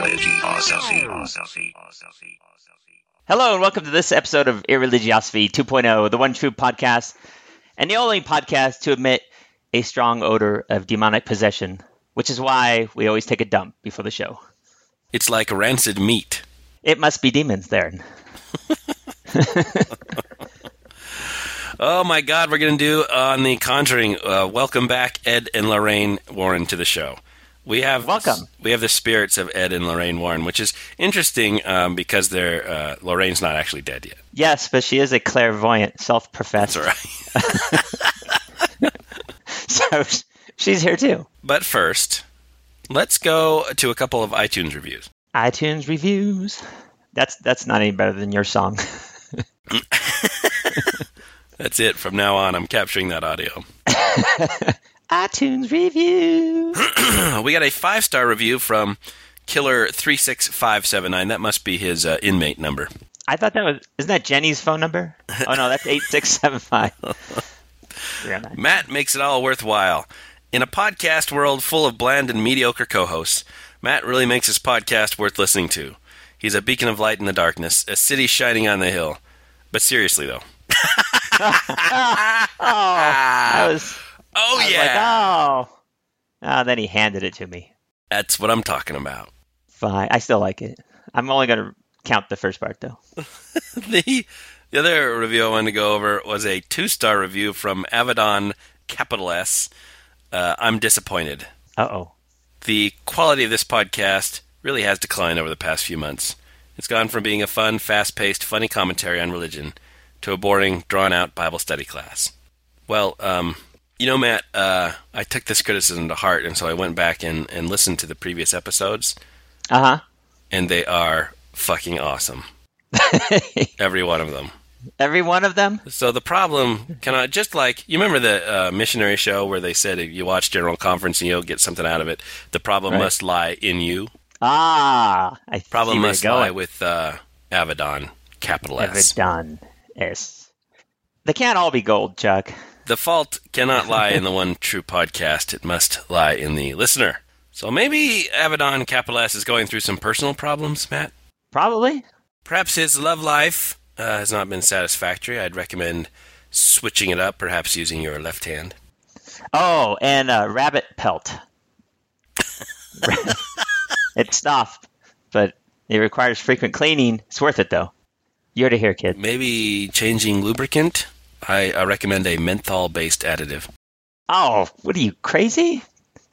Irreligiosity. Hello and welcome to this episode of Irreligiosity 2.0, the one true podcast, and the only podcast to admit a strong odor of demonic possession, which is why we always take a dump before the show. It's like rancid meat. It must be demons, there. Oh my God, we're going to do on The Conjuring. Uh, welcome back, Ed and Lorraine Warren, to the show. We have Welcome. We have the spirits of Ed and Lorraine Warren, which is interesting um, because they're uh, Lorraine's not actually dead yet. Yes, but she is a clairvoyant, self-professed. Right. So she's here too. but first, let's go to a couple of iTunes reviews. iTunes reviews. That's that's not any better than your song. That's it. From now on, I'm capturing that audio. iTunes review. we got a five star review from Killer three six five seven nine. That must be his uh, inmate number. I thought that was isn't that Jenny's phone number? Oh no, that's eight six seven five. Matt makes it all worthwhile. In a podcast world full of bland and mediocre co hosts, Matt really makes his podcast worth listening to. He's a beacon of light in the darkness, a city shining on the hill. But seriously, though. I was, Oh, yeah. like, oh. Oh, then he handed it to me. That's what I'm talking about. Fine. I still like it. I'm only gonna count the first part though. the, the other review I wanted to go over was a two star review from Avedon Capital S. Uh, I'm disappointed. Uh oh. the quality of this podcast really has declined over the past few months. It's gone from being a fun, fast paced, funny commentary on religion to a boring, drawn out Bible study class. Well, um, you know, Matt, uh, I took this criticism to heart, and so I went back and, and listened to the previous episodes, Uh huh. and they are fucking awesome. Every one of them. Every one of them. So the problem, can I just like you remember the uh, missionary show where they said if you watch General Conference and you'll get something out of it. The problem Right. must lie in you. Ah, I Problem must lie with uh, Avedon, capital S. Ever done. Yes. They can't all be gold, Chuck. The fault cannot lie in the one true podcast. It must lie in the listener. So maybe Avedon, capital S, is going through some personal problems, Matt. Probably. Perhaps his love life uh, has not been satisfactory. I'd recommend switching it up, perhaps using your left hand. Oh, and uh, rabbit pelt. it's soft, but it requires frequent cleaning. It's worth it though. You're to hear, kid. Maybe changing lubricant. I, I recommend a menthol based additive. Oh, what are you crazy?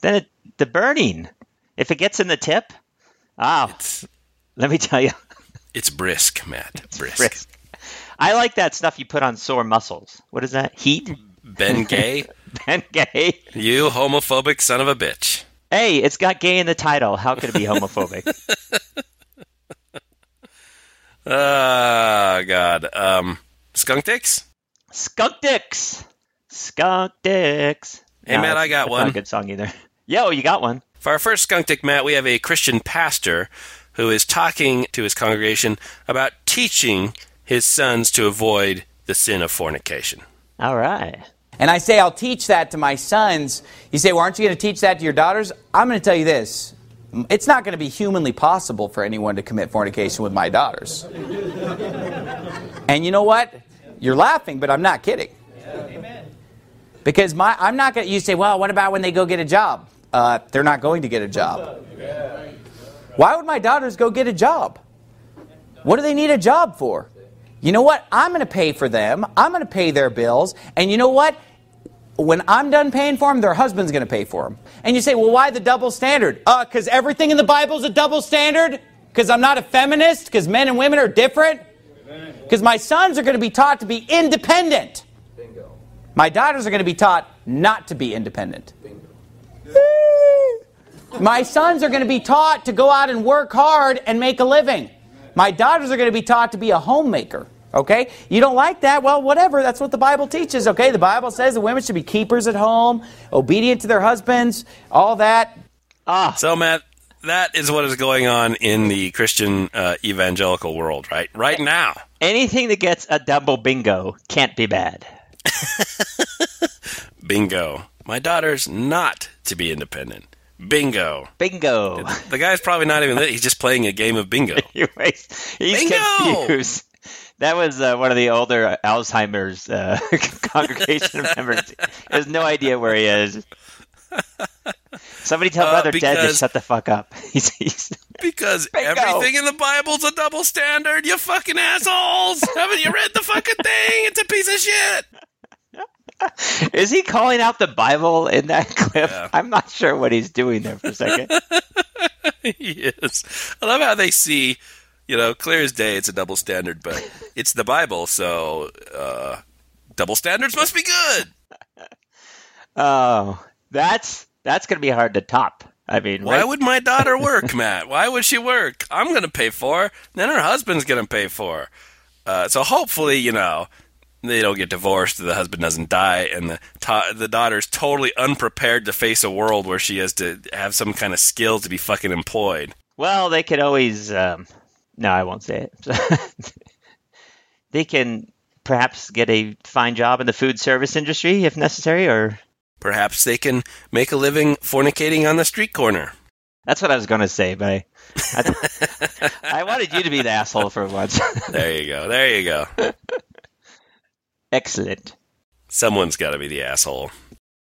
Then it, the burning. If it gets in the tip, oh, It's let me tell you, it's brisk, Matt. Brisk. brisk. I like that stuff you put on sore muscles. What is that? Heat? Ben Gay, Ben Gay. you homophobic son of a bitch. Hey, it's got gay in the title. How could it be homophobic? Ah, God. Um, skunk dicks? Skunk dicks. Skunk dicks. Hey, Matt, I got that's one. Not a good song either. Yo, you got one. For our first skunk dick, Matt, we have a Christian pastor who is talking to his congregation about teaching his sons to avoid the sin of fornication. All right. And I say, I'll teach that to my sons. You say, well, aren't you going to teach that to your daughters? I'm going to tell you this. It's not going to be humanly possible for anyone to commit fornication with my daughters. and you know what? You're laughing, but I'm not kidding. Because my, I'm not going to, you say, well, what about when they go get a job? Uh, they're not going to get a job. Why would my daughters go get a job? What do they need a job for? You know what? I'm going to pay for them. I'm going to pay their bills. And you know what? When I'm done paying for them, their husband's going to pay for them. And you say, well, why the double standard? Uh, because everything in the Bible is a double standard? Because I'm not a feminist? Because men and women are different? Because my sons are going to be taught to be independent. Bingo. My daughters are going to be taught not to be independent. My sons are going to be taught to go out and work hard and make a living. My daughters are going to be taught to be a homemaker. Okay? You don't like that? Well, whatever. That's what the Bible teaches. Okay? The Bible says the women should be keepers at home, obedient to their husbands, all that. Ah, So, Matt, that is what is going on in the Christian uh, evangelical world, right? Right now. anything that gets a double bingo can't be bad. Bingo. My daughter's not to be independent. Bingo. Bingo. The guy's probably not even lit. He's just playing a game of bingo. Anyways, he's Bingo! confused. That was uh, one of the older Alzheimer's uh, congregation members. He has no idea where he is. Somebody tell Uh, Brother Dead to shut the fuck up. He's, he's Because Bingo. everything in the Bible's a double standard, you fucking assholes! Haven't you read the fucking thing? It's a piece of shit! is he calling out the Bible in that clip? Yeah. I'm not sure what he's doing there for a second. yes. I love how they see, you know, clear as day it's a double standard, but it's the Bible, so uh, double standards must be good. Oh, that's that's gonna be hard to top. I mean, Why right? would my daughter work, Matt? Why would she work? I'm going to pay for her, then her husband's going to pay for her. Uh, so hopefully, you know, they don't get divorced, the husband doesn't die, and the ta- the daughter's totally unprepared to face a world where she has to have some kind of skill to be fucking employed. Well, they could always. Um, no, I won't say it. they can perhaps get a fine job in the food service industry if necessary, or Perhaps they can make a living fornicating on the street corner. that's what I was going to say. But I, I, I wanted you to be the asshole for once. There you go. There you go. Excellent. Someone's got to be the asshole.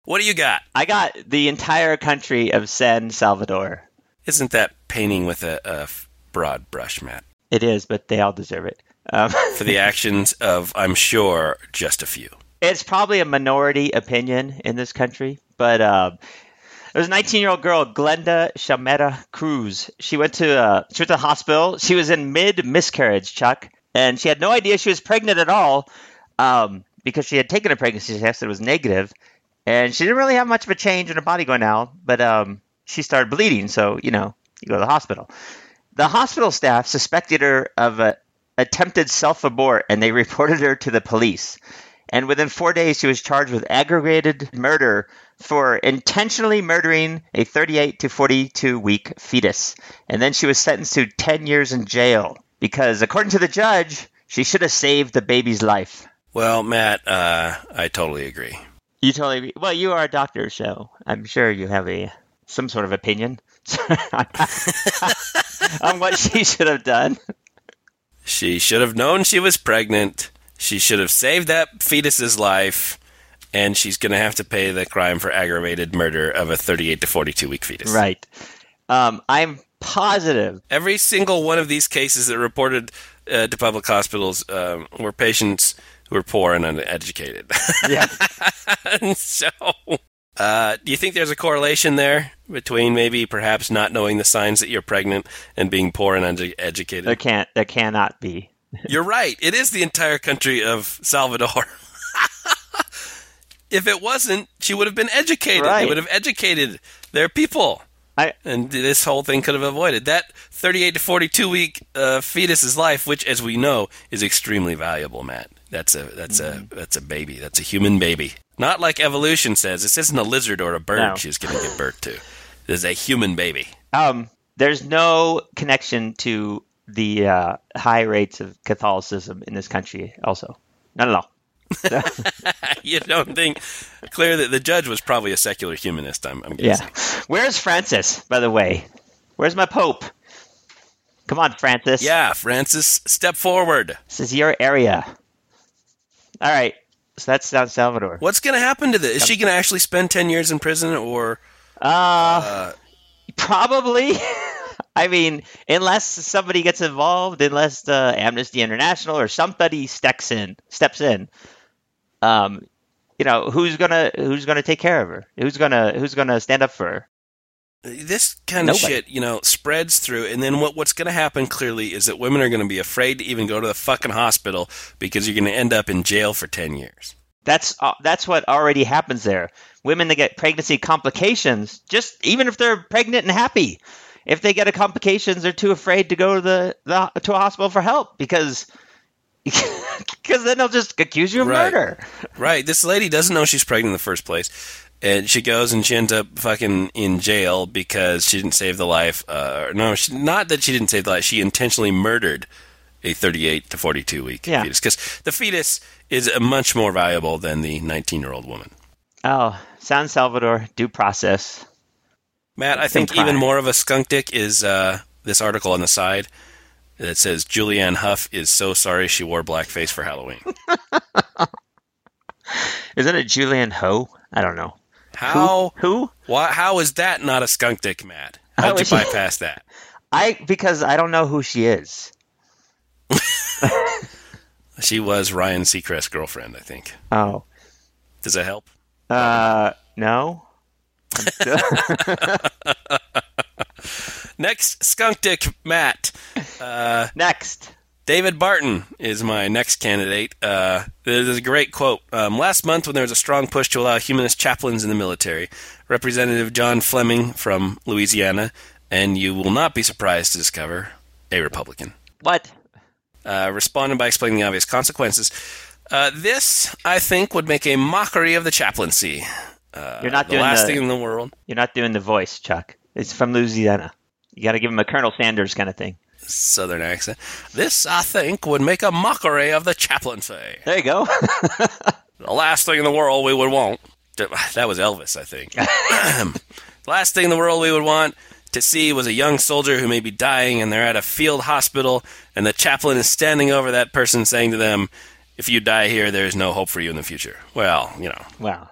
What do you got? I got the entire country of San Salvador. Isn't that painting with a broad brush, Matt? It is, but they all deserve it. Um, For the actions of, I'm sure, just a few. It's probably a minority opinion in this country, but uh, there was a 19 year old girl, Glenda Shamera Cruz. She went to uh, she went to the hospital. She was in mid miscarriage, Chuck, and she had no idea she was pregnant at all um, because she had taken a pregnancy test that was negative, and she didn't really have much of a change in her body going out. But um, she started bleeding, so you know you go to the hospital. The hospital staff suspected her of a attempted self abort, and they reported her to the police. And within four days, she was charged with aggravated murder for intentionally murdering a 38 to 42 week fetus. And then she was sentenced to 10 years in jail because, according to the judge, she should have saved the baby's life. Well, Matt, uh, I totally agree. You totally agree. Well, you are a doctor, so I'm sure you have a some sort of opinion on what she should have done. She should have known she was pregnant. She should have saved that fetus's life, and she's going to have to pay the crime for aggravated murder of a 38 to 42 week fetus. Right. Um, I'm positive. Every single one of these cases that reported uh, to public hospitals um, were patients who were poor and uneducated. Yeah. And so, uh, do you think there's a correlation there between maybe perhaps not knowing the signs that you're pregnant and being poor and uneducated? there can't. There cannot be. You're right. It is the entire country of Salvador. if it wasn't, she would have been educated. They would have educated their people. I And this whole thing could have avoided that 38 to 42 week uh, fetus's life, which, as we know, is extremely valuable. Matt, that's a that's a that's a baby. That's a human baby. Not like evolution says. This isn't a lizard or a bird No. she's going to give birth to. This is a human baby. um. There's no connection to the uh, high rates of Catholicism in this country. Also, not at all. you don't think clear that the judge was probably a secular humanist? I'm, I'm Yeah. Where's Francis? By the way, where's my Pope? Come on, Francis. Yeah, Francis, step forward. This is your area. All right. So that's San Salvador. What's going to happen to this? Is she going to actually spend 10 years in prison or Uh, probably. I mean, unless somebody gets involved, unless uh, Amnesty International or somebody steps in, steps in. Um, you know, who's gonna who's gonna take care of her? Who's gonna who's gonna stand up for her? this kind of shit, you know, spreads through and then what what's going to happen clearly is that women are going to be afraid to even go to the fucking hospital because you're going to end up in jail for 10 years. That's uh, that's what already happens there. Women that get pregnancy complications, just even if they're pregnant and happy, if they get a complications, they're too afraid to go to the, the to a hospital for help because because then they'll just accuse you of Right. murder. Right, this lady doesn't know she's pregnant in the first place. And she goes and she ends up fucking in jail because she didn't save the life. Uh, no, she, not that she didn't save the life. She intentionally murdered a 38 to 42 week Yeah. fetus because the fetus is much more valuable than the 19 year old woman. Oh, San Salvador due process. Matt, I think even more of a skunk dick is uh, this article on the side that says Julianne Hough is so sorry she wore blackface for Halloween. is that a Julianne Ho? I don't know. How? Who? Why, how is that not a skunk dick, Matt? How How'd you is she- bypass that? I because I don't know who she is. She was Ryan Seacrest's girlfriend, I think. Oh. Does that help? Uh no. Next, skunk dick, Matt. Next. David Barton is my next candidate. Uh, there's a great quote. Um, last month, when there was a strong push to allow humanist chaplains in the military, Representative John Fleming from Louisiana, and you will not be surprised to discover a Republican, What? uh, responded by explaining the obvious consequences. Uh, this, I think, would make a mockery of the chaplaincy. Uh, You're not The doing last the, thing in the world. You're not doing the voice, Chuck. It's from Louisiana. You got to give him a Colonel Sanders kind of thing. Southern accent. This, I think, would make a mockery of the chaplaincy. There you go. The last thing in the world we would want. That was Elvis, I think. the last thing in the world we would want to see was a young soldier who may be dying and they're at a field hospital and the chaplain is standing over that person saying to them, if you die here, there is no hope for you in the future. Well, you know, wow.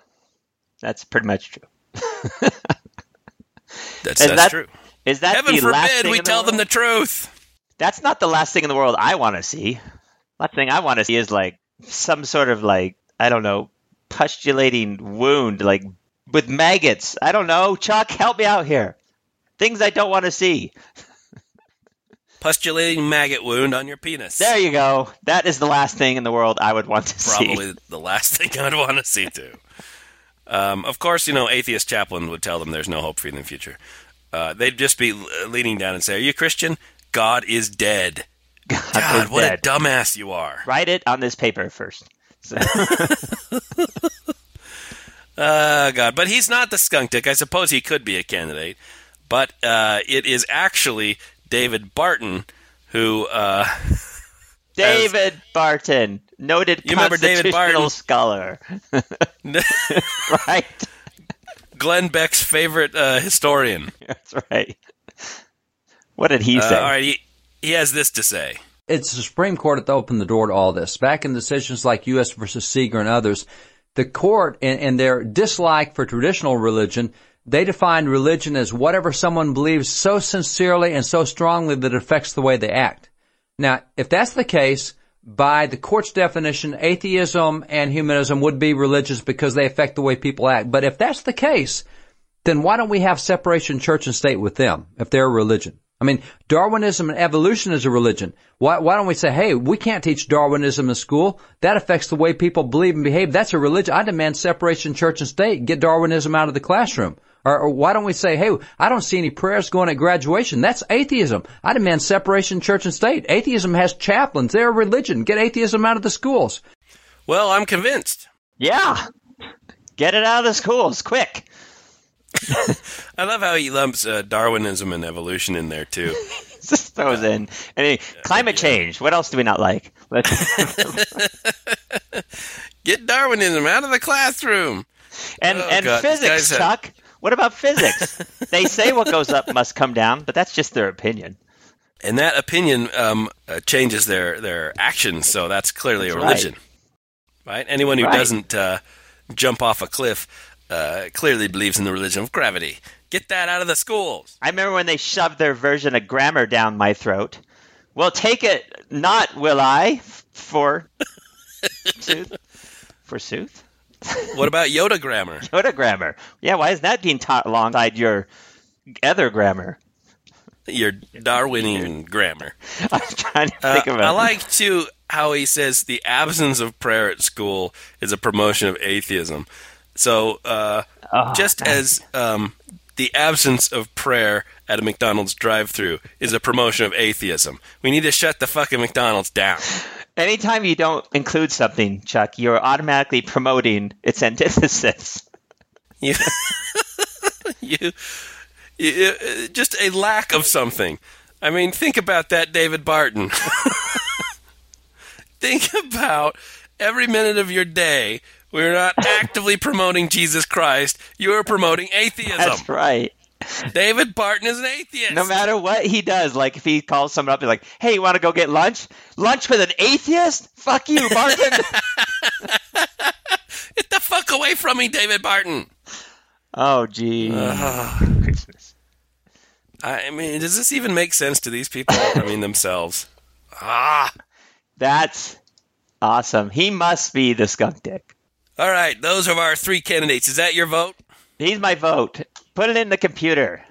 That's pretty much true. that's, that's that- true. Is that Heaven the last forbid thing we the tell them the truth. That's not the last thing in the world I want to see. Last thing I want to see is like some sort of like I don't know pustulating wound like with maggots. I don't know. Chuck, help me out here. Things I don't want to see. Pustulating maggot wound on your penis. There you go. That is the last thing in the world I would want to see. Probably the last thing I'd want to see too. Um, of course, you know, atheist chaplain would tell them there's no hope for you in the future. Uh, they'd just be leaning down and say, "Are you Christian? God is dead." God, is what dead. a dumbass you are. Write it on this paper first. So- Uh, God, but he's not the skunk dick. I suppose he could be a candidate, but uh, it is actually David Barton who. Uh, David Barton, noted You remember David constitutional scholar. right. Glenn Beck's favorite uh, historian. That's right. What did he Uh, say? all right, he, he has this to say. it's the Supreme Court that opened the door to all this. Back in decisions like U.S. versus Seeger and others, the court, in, in their dislike for traditional religion, they defined religion as whatever someone believes so sincerely and so strongly that it affects the way they act. Now, if that's the case, by the court's definition, atheism and humanism would be religious because they affect the way people act. But if that's the case, then why don't we have separation church and state with them if they're a religion? I mean, Darwinism and evolution is a religion. Why, why don't we say, hey, we can't teach Darwinism in school. That affects the way people believe and behave. That's a religion. I demand separation church and state. Get Darwinism out of the classroom. Or, or why don't we say, hey, I don't see any prayers going at graduation. That's atheism. I demand separation church and state. Atheism has chaplains. They're a religion. Get atheism out of the schools. Well, I'm convinced. yeah. Get it out of the schools, quick. I love how he lumps uh, Darwinism and evolution in there too. Just throws in. I mean, climate change. What else do we not like? Get Darwinism out of the classroom. and Oh, and God, physics, guys have- Chuck. What about physics? they say what goes up must come down, but that's just their opinion. And that opinion um, uh, changes their, their actions, so that's clearly That's a religion. Right? Anyone who Right. doesn't uh, jump off a cliff uh, clearly believes in the religion of gravity. Get that out of the schools. I remember when they shoved their version of grammar down my throat. Well, take it not, will I? For sooth? For sooth? What about Yoda grammar? Yoda grammar. Yeah, why is that being taught alongside your other grammar? Your Darwinian grammar. I was trying to Uh, think of I like too how he says the absence of prayer at school is a promotion of atheism. So uh, Oh, just as um, the absence of prayer at a McDonald's drive-through is a promotion of atheism, we need to shut the fucking McDonald's down. Anytime you don't include something, Chuck, you're automatically promoting its antithesis. You, you, you, just a lack of something. I mean, think about that, David Barton. think about every minute of your day. We're not actively promoting Jesus Christ. You're promoting atheism. That's right. David Barton is an atheist. No matter what he does, like if he calls someone up, he's like, "Hey, you want to go get lunch? Lunch with an atheist? Fuck you, Barton." Get the fuck away from me, David Barton. oh, gee. Christmas. I mean, does this even make sense to these people? I mean, themselves. Ah. That's awesome. He must be the skunk dick. All right, those are our three candidates. Is that your vote? He's my vote. Put it in the computer.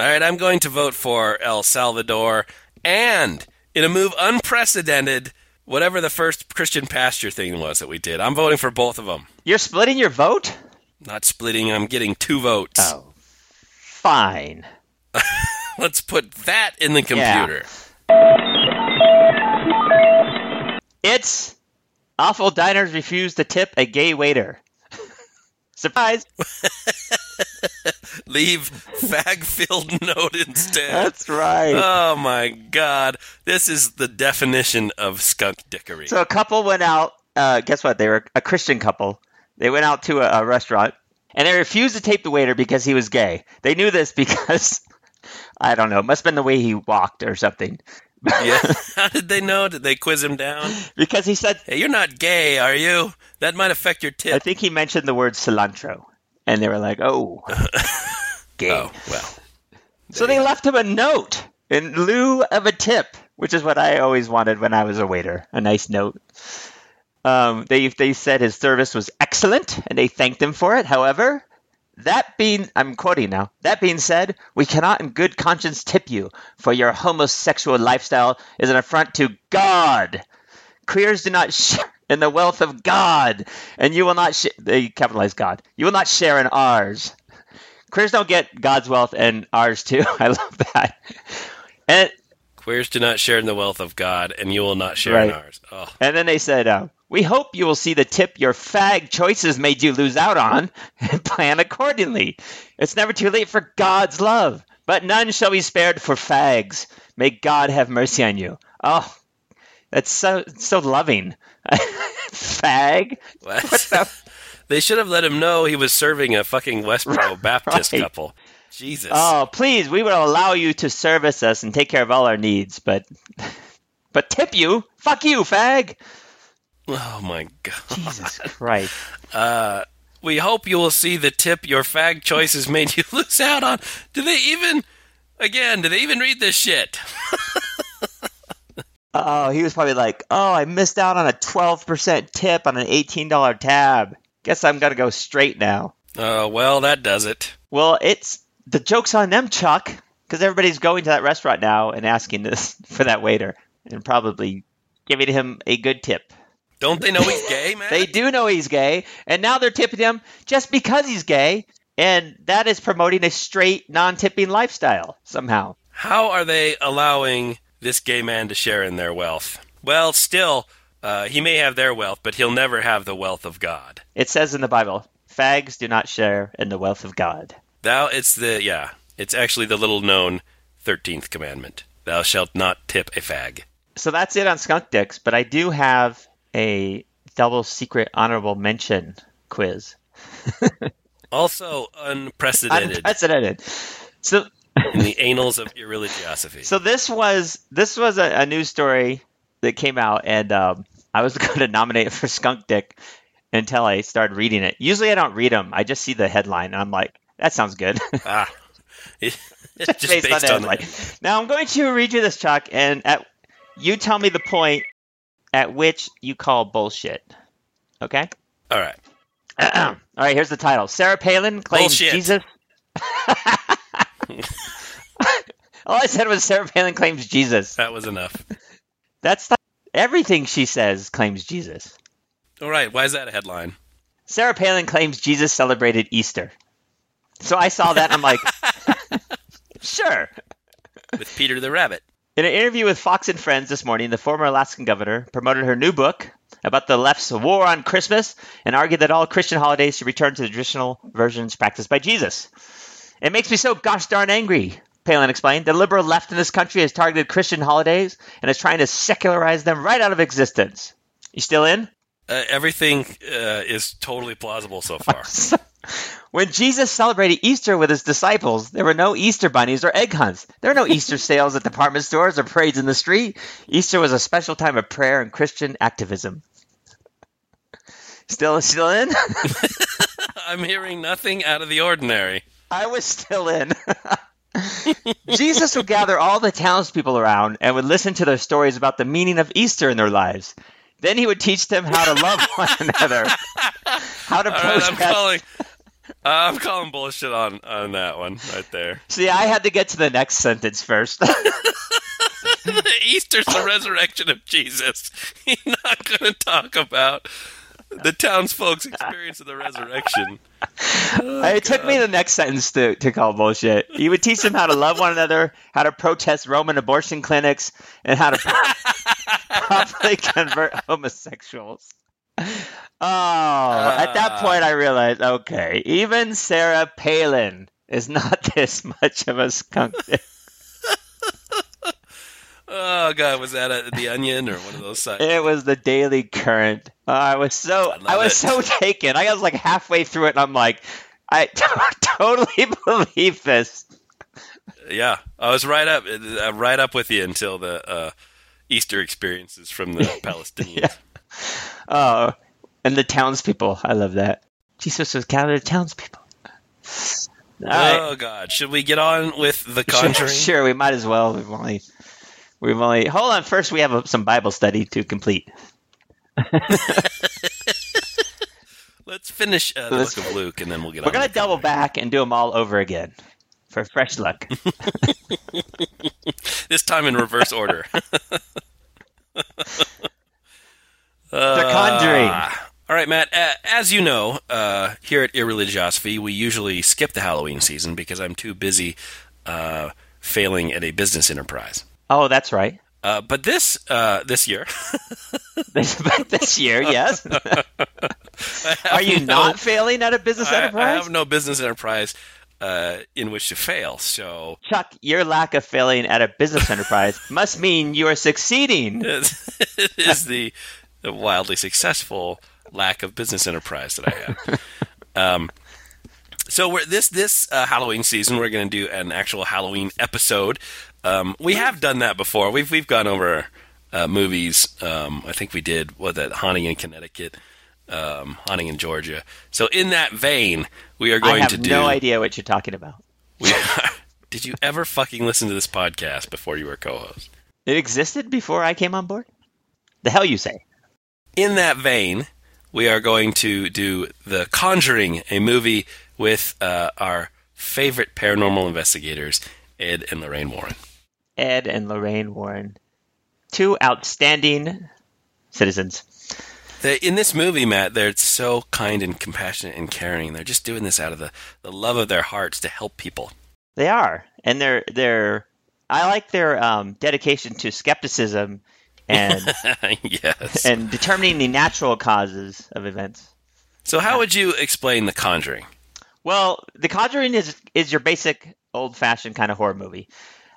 All right, I'm going to vote for El Salvador. And in a move unprecedented, whatever the first Christian pasture thing was that we did, I'm voting for both of them. You're splitting your vote? Not splitting, I'm getting two votes. Oh. Fine. Let's put that in the computer. It's awful diners refuse to tip a gay waiter. Surprise! Leave fag filled note instead. That's right. Oh my god. This is the definition of skunk dickery. So a couple went out. Uh, guess what? They were a Christian couple. They went out to a, a restaurant and they refused to tape the waiter because he was gay. They knew this because I don't know. It must have been the way he walked or something. yeah. How did they know? Did they quiz him down? Because he said, Hey, you're not gay, are you? That might affect your tip." I think he mentioned the word cilantro, and they were like, "Oh, gay." Oh, well. So they left him a note in lieu of a tip, which is what I always wanted when I was a waiter. A nice note. Um, they they said his service was excellent, and they thanked him for it. However, that being I'm quoting now. That being said, we cannot in good conscience tip you, for your homosexual lifestyle is an affront to God. Queers do not share in the wealth of God, and you will not. Sh- they capitalize God. You will not share in ours. Queers don't get God's wealth and ours too. I love that. And Queers do not share in the wealth of God, and you will not share in ours. Oh, and then they said, uh, "We hope you will see the tip your fag choices made you lose out on, and plan accordingly. It's never too late for God's love, but none shall be spared for fags. May God have mercy on you." Oh, that's so so loving. Fag. what? they should have let him know he was serving a fucking Westboro Baptist Right. couple. Jesus. Oh, please, we will allow you to service us and take care of all our needs, but but tip you? Fuck you, fag. Oh, my God. Jesus Christ. Uh, we hope you will see the tip your fag choices made you lose out on. Do they even, again, do they even read this shit? Oh, he was probably like, "Oh, I missed out on a 12% tip on an $18 tab. Guess I'm going to go straight now." Uh, well, that does it. Well, it's the joke's on them, Chuck, because everybody's going to that restaurant now and asking this for that waiter and probably giving him a good tip. Don't they know he's gay, man? They do know he's gay, and now they're tipping him just because he's gay, and that is promoting a straight, non-tipping lifestyle somehow. How are they allowing this gay man to share in their wealth? Well, still, uh, he may have their wealth, but he'll never have the wealth of God. It says in the Bible, "Fags do not share in the wealth of God." Thou, it's the, yeah, it's actually the little known 13th commandment. Thou shalt not tip a fag. So that's it on skunk dicks, but I do have a double secret honorable mention quiz. Also unprecedented Unprecedented. So in the annals of irreligiosity. so this was this was a, a news story that came out, and um, I was going to nominate it for skunk dick until I started reading it. Usually I don't read them; I just see the headline, and I'm like, that sounds good. ah, it's just based, the on, headline. the Now I'm going to read you this, Chuck, and at you tell me the point at which you call bullshit. Okay. All right. All right, here's the title. Sarah Palin claims Bullshit. Jesus. All I said was Sarah Palin claims Jesus. That was enough. That's not everything she says claims Jesus. All right. Why is that a headline? Sarah Palin claims Jesus celebrated Easter. So I saw that I'm like, sure. With Peter the Rabbit. In an interview with Fox and Friends this morning, the former Alaskan governor promoted her new book about the left's war on Christmas and argued that all Christian holidays should return to the traditional versions practiced by Jesus. It makes me so gosh darn angry, Palin explained. The liberal left in this country has targeted Christian holidays and is trying to secularize them right out of existence. You still in? Uh, everything uh, is totally plausible so far. When Jesus celebrated Easter with his disciples, there were no Easter bunnies or egg hunts. There were no Easter sales at department stores or parades in the street. Easter was a special time of prayer and Christian activism. Still, still in? I'm hearing nothing out of the ordinary. I was still in. Jesus would gather all the townspeople around and would listen to their stories about the meaning of Easter in their lives. Then he would teach them how to love one another, how to All right. I'm calling. I'm calling bullshit on on that one right there. See, I had to get to the next sentence first. Easter's the resurrection of Jesus. He's not going to talk about the townsfolk's experience of the resurrection. it took me the next sentence to, to call bullshit. You would teach them how to love one another, how to protest Roman abortion clinics, and how to properly convert homosexuals. Oh, at that ah. point, I realized okay, even Sarah Palin is not this much of a skunk. Oh god, was that at the Onion or one of those sites? It was the Daily Currant. Uh, I was so I I, was it. so taken. I was like halfway through it, and I'm like, I totally believe this. Yeah, I was right up, uh, right up with you until the uh, Easter experiences from the Palestinians. Oh, and the townspeople. I love that. Jesus was gathered townspeople. All right. Oh god, should we get on with the Conjuring? sure, we might as well. We've only, we've only. Hold on. First, we have a, some Bible study to complete. Let's finish uh, the Let's- Book of Luke, and then we'll get on. We're on. gonna double back and do them all over again for fresh luck. This time in reverse order. the Conjuring. Ah. All right, Matt. Uh, as you know, uh, here at Irreligiosity, we usually skip the Halloween season because I'm too busy uh, failing at a business enterprise. Oh, that's right. Uh, but this uh, this year, This, this year, yes. Are you have not failing at a business I, I have no business enterprise uh, in which to fail. So Chuck, your lack of failing at a business enterprise must mean you are succeeding. it is the, the wildly successful lack of business enterprise that I have. um, so we're, this this uh, Halloween season, we're going to do an actual Halloween episode. Um, we have done that before. We've we've gone over uh, movies. Um, I think we did what that Haunting in Connecticut, um, Haunting in Georgia. So in that vein, we are going to do. no idea what you're talking about. We did you ever fucking listen to this podcast before you were co-host? It existed before I came on board? The hell you say? in that vein, we are going to do The Conjuring, a movie with uh, our favorite paranormal investigators, Ed and Lorraine Warren. Ed and Lorraine Warren, two outstanding citizens. They, in this movie, Matt, they're so kind and compassionate and caring. They're just doing this out of the, the love of their hearts to help people. They are, and they're they're. I like their um, dedication to skepticism and yes. and determining the natural causes of events. so, how would you explain The Conjuring? Well, The Conjuring is is your basic old fashioned kind of horror movie.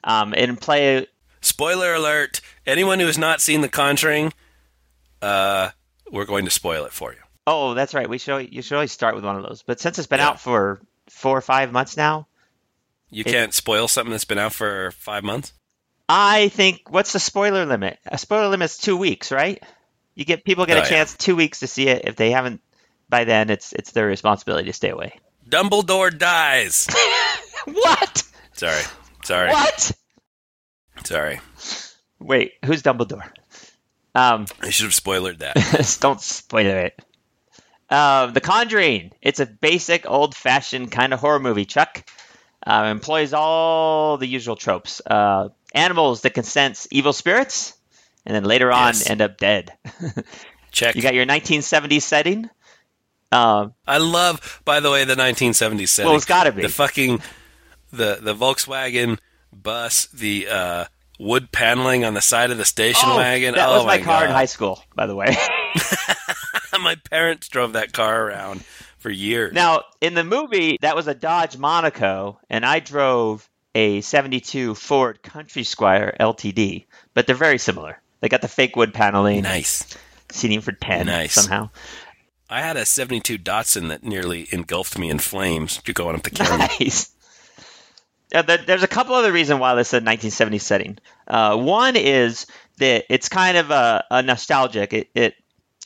Um, and play Spoiler alert! Anyone who has not seen The Conjuring, uh, we're going to spoil it for you. oh, that's right. We should you should always start with one of those. But since it's been Yeah. out for four or five months now, You It- can't spoil something that's been out for five months. I think what's the spoiler limit? A spoiler limit's two weeks, right? You get people get Oh, a yeah. chance two weeks to see it. If they haven't by then, it's it's their responsibility to stay away. Dumbledore dies. What? Sorry. Sorry. What? Sorry. Wait, who's Dumbledore? Um, I should have spoiled that. don't spoil it. Um, the Conjuring. It's a basic, old-fashioned kind of horror movie. Chuck uh, employs all the usual tropes: uh, animals that can sense evil spirits, and then later on Yes. end up dead. Check. you got your 1970s setting. Um, I love, by the way, the 1970s setting. Well, it's gotta be. the fucking the the Volkswagen bus, the uh, wood paneling on the side of the station wagon. That oh was my, car in high school, by the way. my parents drove that car around for years. now, in the movie, that was a Dodge Monaco, and I drove a 72 Ford Country Squire LTD, but they're very similar. They got the fake wood paneling, nice. seating for 10 Nice. somehow. I had a 72 Datsun that nearly engulfed me in flames you're going up the canyon. Nice. Yeah, there's a couple other reasons why this is a 1970s setting. Uh, one is that it's kind of a, a nostalgic. It, it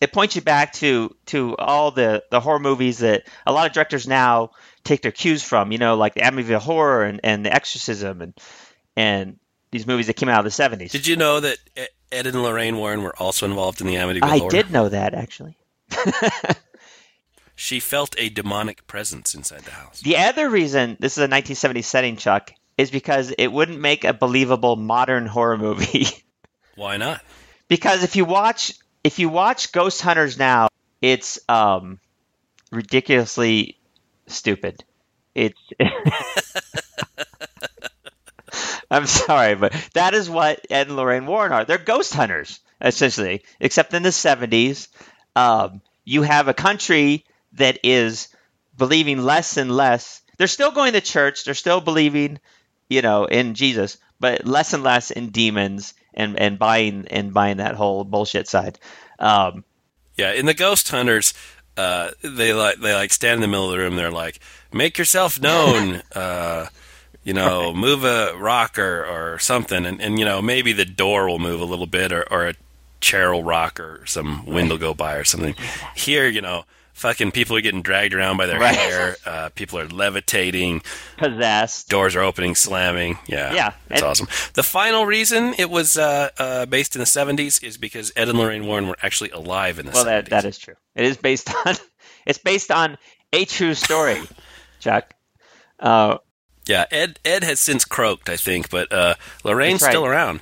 it points you back to to all the the horror movies that a lot of directors now take their cues from. You know, like the Amityville Horror and, and the Exorcism and and these movies that came out of the 70s. Did you know that Ed and Lorraine Warren were also involved in the Amityville I Horror? I did know that actually. She felt a demonic presence inside the house. The other reason this is a 1970s setting, Chuck, is because it wouldn't make a believable modern horror movie. Why not? because if you watch if you watch Ghost Hunters now, it's um ridiculously stupid. It's I'm sorry, but that is what Ed and Lorraine Warren are. They're ghost hunters, essentially. Except in the 70s, um, you have a country that is believing less and less. They're still going to church. They're still believing, you know, in Jesus, but less and less in demons and, and buying and buying that whole bullshit side. Um, Yeah, in the Ghost Hunters, uh, they like they like stand in the middle of the room. They're like, "Make yourself known." uh, you know, move a rock or, or something, and, and you know maybe the door will move a little bit, or, or a will rock, or some wind will go by, or something. Here, you know, fucking people are getting dragged around by their Right. hair. Uh, people are levitating. possessed. Doors are opening, slamming. Yeah, Yeah, it's and- awesome. The final reason it was uh, uh, based in the '70s is because Ed and Lorraine Warren were actually alive in the Well, 70s. that that is true. It is based on it's based on a true story, Chuck. Uh, Yeah, Ed Ed has since croaked, I think, but uh, Lorraine's right. still around,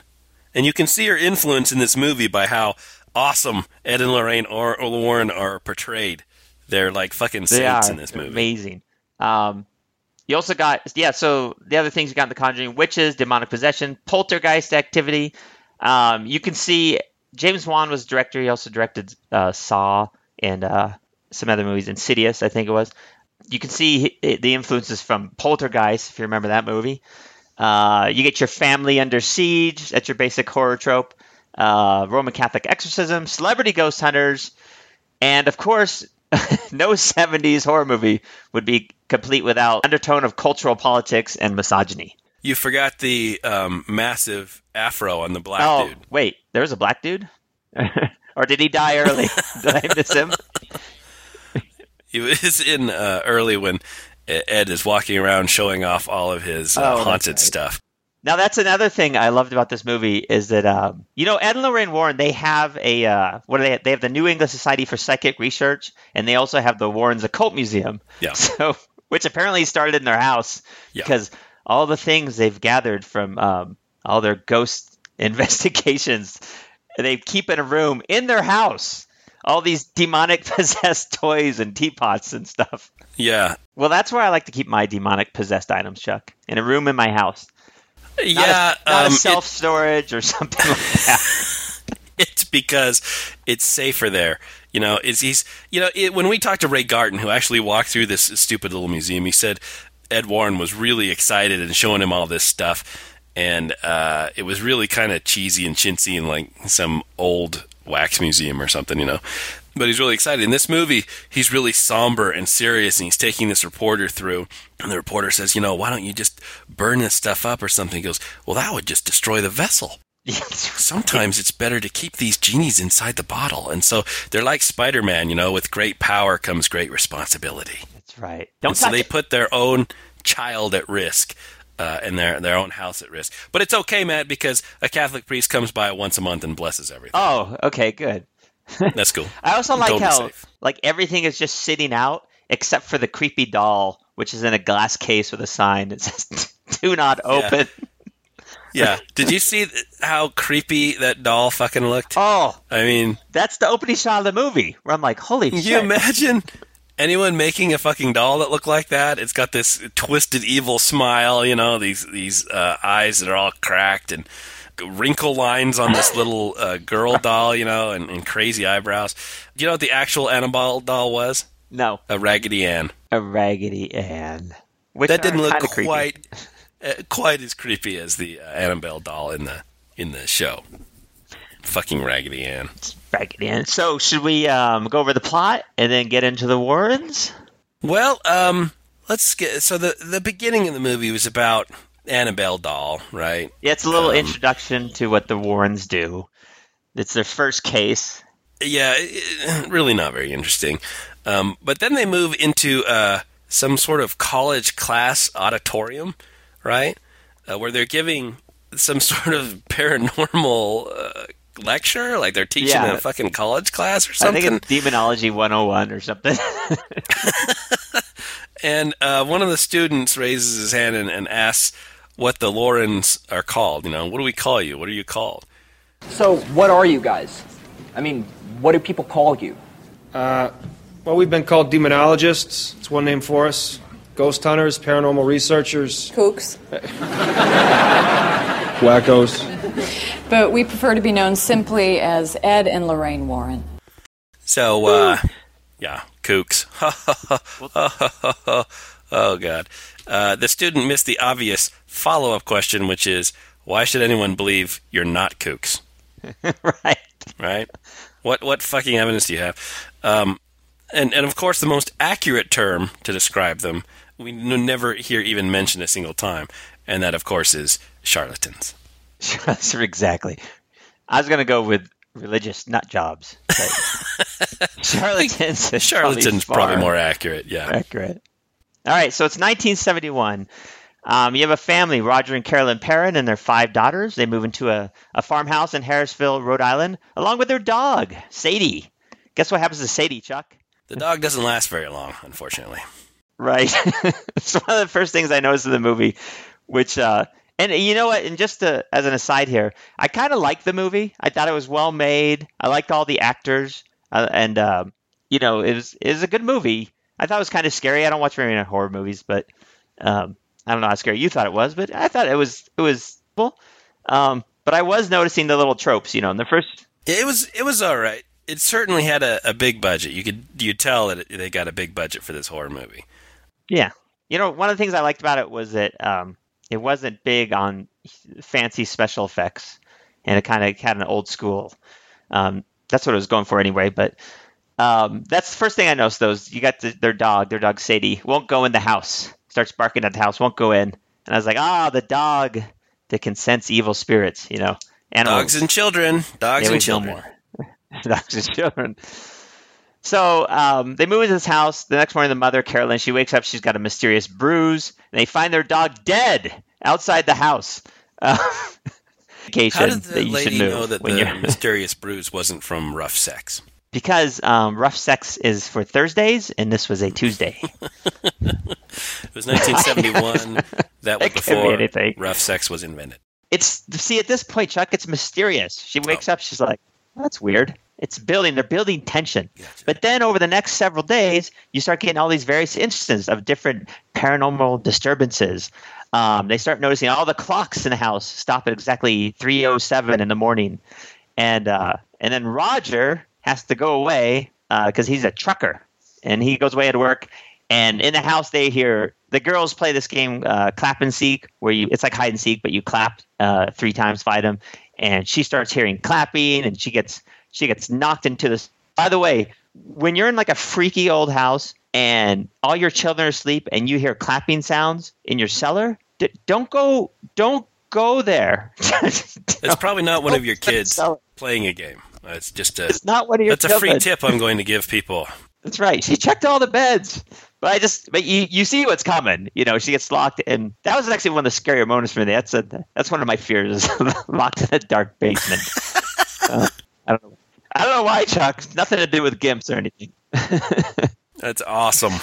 and you can see her influence in this movie by how awesome Ed and Lorraine or, or Warren are portrayed. They're like fucking saints in this movie. amazing. Um, you also got yeah. So the other things you got in the Conjuring: witches, demonic possession, poltergeist activity. Um, you can see James Wan was director. He also directed uh, Saw and uh, some other movies, Insidious, I think it was. You can see the influences from Poltergeist, if you remember that movie. Uh, you get your family under siege. That's your basic horror trope. Uh, Roman Catholic exorcism, celebrity ghost hunters, and of course, no 70s horror movie would be complete without undertone of cultural politics and misogyny. You forgot the um, massive afro on the black oh, dude. wait, there was a black dude? or did he die early? did I miss him? He was in uh, early when Ed is walking around showing off all of his uh, Oh, haunted right. stuff. Now that's another thing I loved about this movie is that um, you know Ed and Lorraine Warren they have a uh, what do they they have the New England Society for Psychic Research and they also have the Warren's Occult Museum. Yeah. So which apparently started in their house Yeah. because all the things they've gathered from um, all their ghost investigations they keep in a room in their house. All these demonic possessed toys and teapots and stuff. Yeah, Well, that's where I like to keep my demonic possessed items, Chuck, in a room in my house. Not yeah. a, not um, a self storage or something like that. it's because it's safer there. You know, is he's you know it, when we talked to Ray Garton, who actually walked through this stupid little museum, he said Ed Warren was really excited and showing him all this stuff, and uh, it was really kind of cheesy and chintzy and like some old wax museum or something, you know. But he's really excited. In this movie, he's really somber and serious, and he's taking this reporter through. And the reporter says, "You know, why don't you just burn this stuff up or something?" He goes, "Well, that would just destroy the vessel." sometimes it's better to keep these genies inside the bottle. And so they're like Spider Man, you know, with great power comes great responsibility. That's right. Don't And so they it. put their own child at risk. Uh, and their their own house at risk, but it's okay, Matt, because a Catholic priest comes by once a month and blesses everything. Oh, okay, good. That's cool. I also like Totally how safe. like everything is just sitting out except for the creepy doll, which is in a glass case with a sign that says "Do not open." Yeah. Did you see how creepy that doll fucking looked? Oh, I mean, that's the opening shot of the movie where I'm like, "Holy Can you imagine anyone making a fucking doll that looked like that? It's got this twisted evil smile, you know, these these uh, eyes that are all cracked and wrinkle lines on this little uh, girl doll, you know, and, and crazy eyebrows. Do you know what the actual Annabelle doll was? no, A Raggedy Ann. a Raggedy Ann. Which That didn't look quite uh, quite as creepy as the uh, Annabelle doll in the in the show. Fucking Raggedy Ann. Raggedy Ann. So should we um, go over the plot and then get into the Warrens? Well, um, let's get so the the beginning of the movie was about Annabelle doll, right? Yeah, it's a little Um, introduction to what the Warrens do. It's their first case. Yeah, it- really not very interesting. Um, but then they move into uh, some sort of college class auditorium, right? Uh, where they're giving some sort of paranormal uh, lecture, like they're teaching Yeah. a fucking college class or something. I think it's Demonology 101 or something. And uh, one of the students raises his hand and, and asks what the Warrens are called. You know, what do we call you? What are you called? So, what are you guys? I mean, what do people call you? Well, we've been called demonologists. It's one name for us. Ghost hunters, paranormal researchers, Kooks. wackos. But we prefer to be known simply as Ed and Lorraine Warren. So, uh, yeah, kooks. oh, God. Uh, the student missed the obvious follow up question, which is why should anyone believe you're not kooks? right. Right? What what fucking evidence do you have? Um, and and of course, the most accurate term to describe them we n- never hear even mentioned a single time, and that of course is charlatans. exactly. I was going to go with religious nut jobs. Charlatans. Charlatan's probably, far more accurate. Yeah. accurate. All right, so it's 1971. Um, you have a family, Roger and Carolyn Perron, and their five daughters. They move into a, a farmhouse in Harrisville, Rhode Island, along with their dog, Sadie. Guess what happens to Sadie, Chuck? The dog doesn't last very long, unfortunately. Right. it's one of the first things I noticed in the movie, which, uh, and you know what? And just to, as an aside here, I kind of liked the movie. I thought it was well made. I liked all the actors, uh, and um, you know, it was it was a good movie. I thought it was kind of scary. I don't watch very many horror movies, but um, I don't know how scary you thought it was, but I thought it was it was cool. Um, but I was noticing the little tropes. You know, in the first It was it was all right. It certainly had a, a big budget. You could you tell that it, they got a big budget for this horror movie. Yeah. You know, one of the things I liked about it was that um, it wasn't big on fancy special effects, and it kind of had an old school. Um, that's what it was going for anyway. But um, that's the first thing I noticed. Those you got the, their dog, their dog Sadie, won't go in the house. Starts barking at the house, won't go in. And I was like, ah, the dog that can sense evil spirits. You know, animals. Dogs and children. Dogs and children. Dogs and children. So um, they move into this house. The next morning, the mother, Carolyn, she wakes up. She's got a mysterious bruise. And they find their dog dead outside the house. Uh, How did that the you lady know that the mysterious bruise wasn't from rough sex? Because um, rough sex is for Thursdays, and this was a Tuesday. It was 1971. that was be before rough sex was invented. it's see at this point, Chuck, it's mysterious. She wakes up, she's like, "That's weird." It's building. They're building tension. But then over the next several days, you start getting all these various instances of different paranormal disturbances. Um, they start noticing all the clocks in the house stop at exactly 3:07 in the morning, and uh, and then Roger has to go away because he's a trucker, and he goes away at work. And in the house, they hear the girls play this game, uh, clap and seek, where you it's like hide and seek, but you clap uh, three times, fight them. And she starts hearing clapping, and she gets she gets knocked into this. By the way, when you're in like a freaky old house and all your children are asleep, and you hear clapping sounds in your cellar, d- don't go don't go there. It's probably not one of your kids playing a game. It's just a It's not one of your that's a free tip I'm going to give people. That's right. She checked all the beds. But I just, but you, you see what's coming. You know, she gets locked, and that was actually one of the scarier moments for me. That's a, that's one of my fears, is locked in a dark basement. Uh, I don't know. I don't know why, Chuck. Nothing to do with gimps or anything. That's awesome.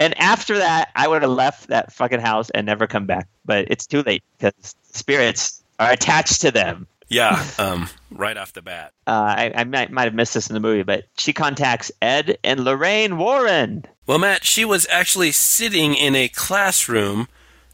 And after that, I would have left that fucking house and never come back. But it's too late because spirits are attached to them. Yeah, um, right off the bat. Uh, I, I might, might have missed this in the movie, but she contacts Ed and Lorraine Warren. Well, Matt, she was actually sitting in a classroom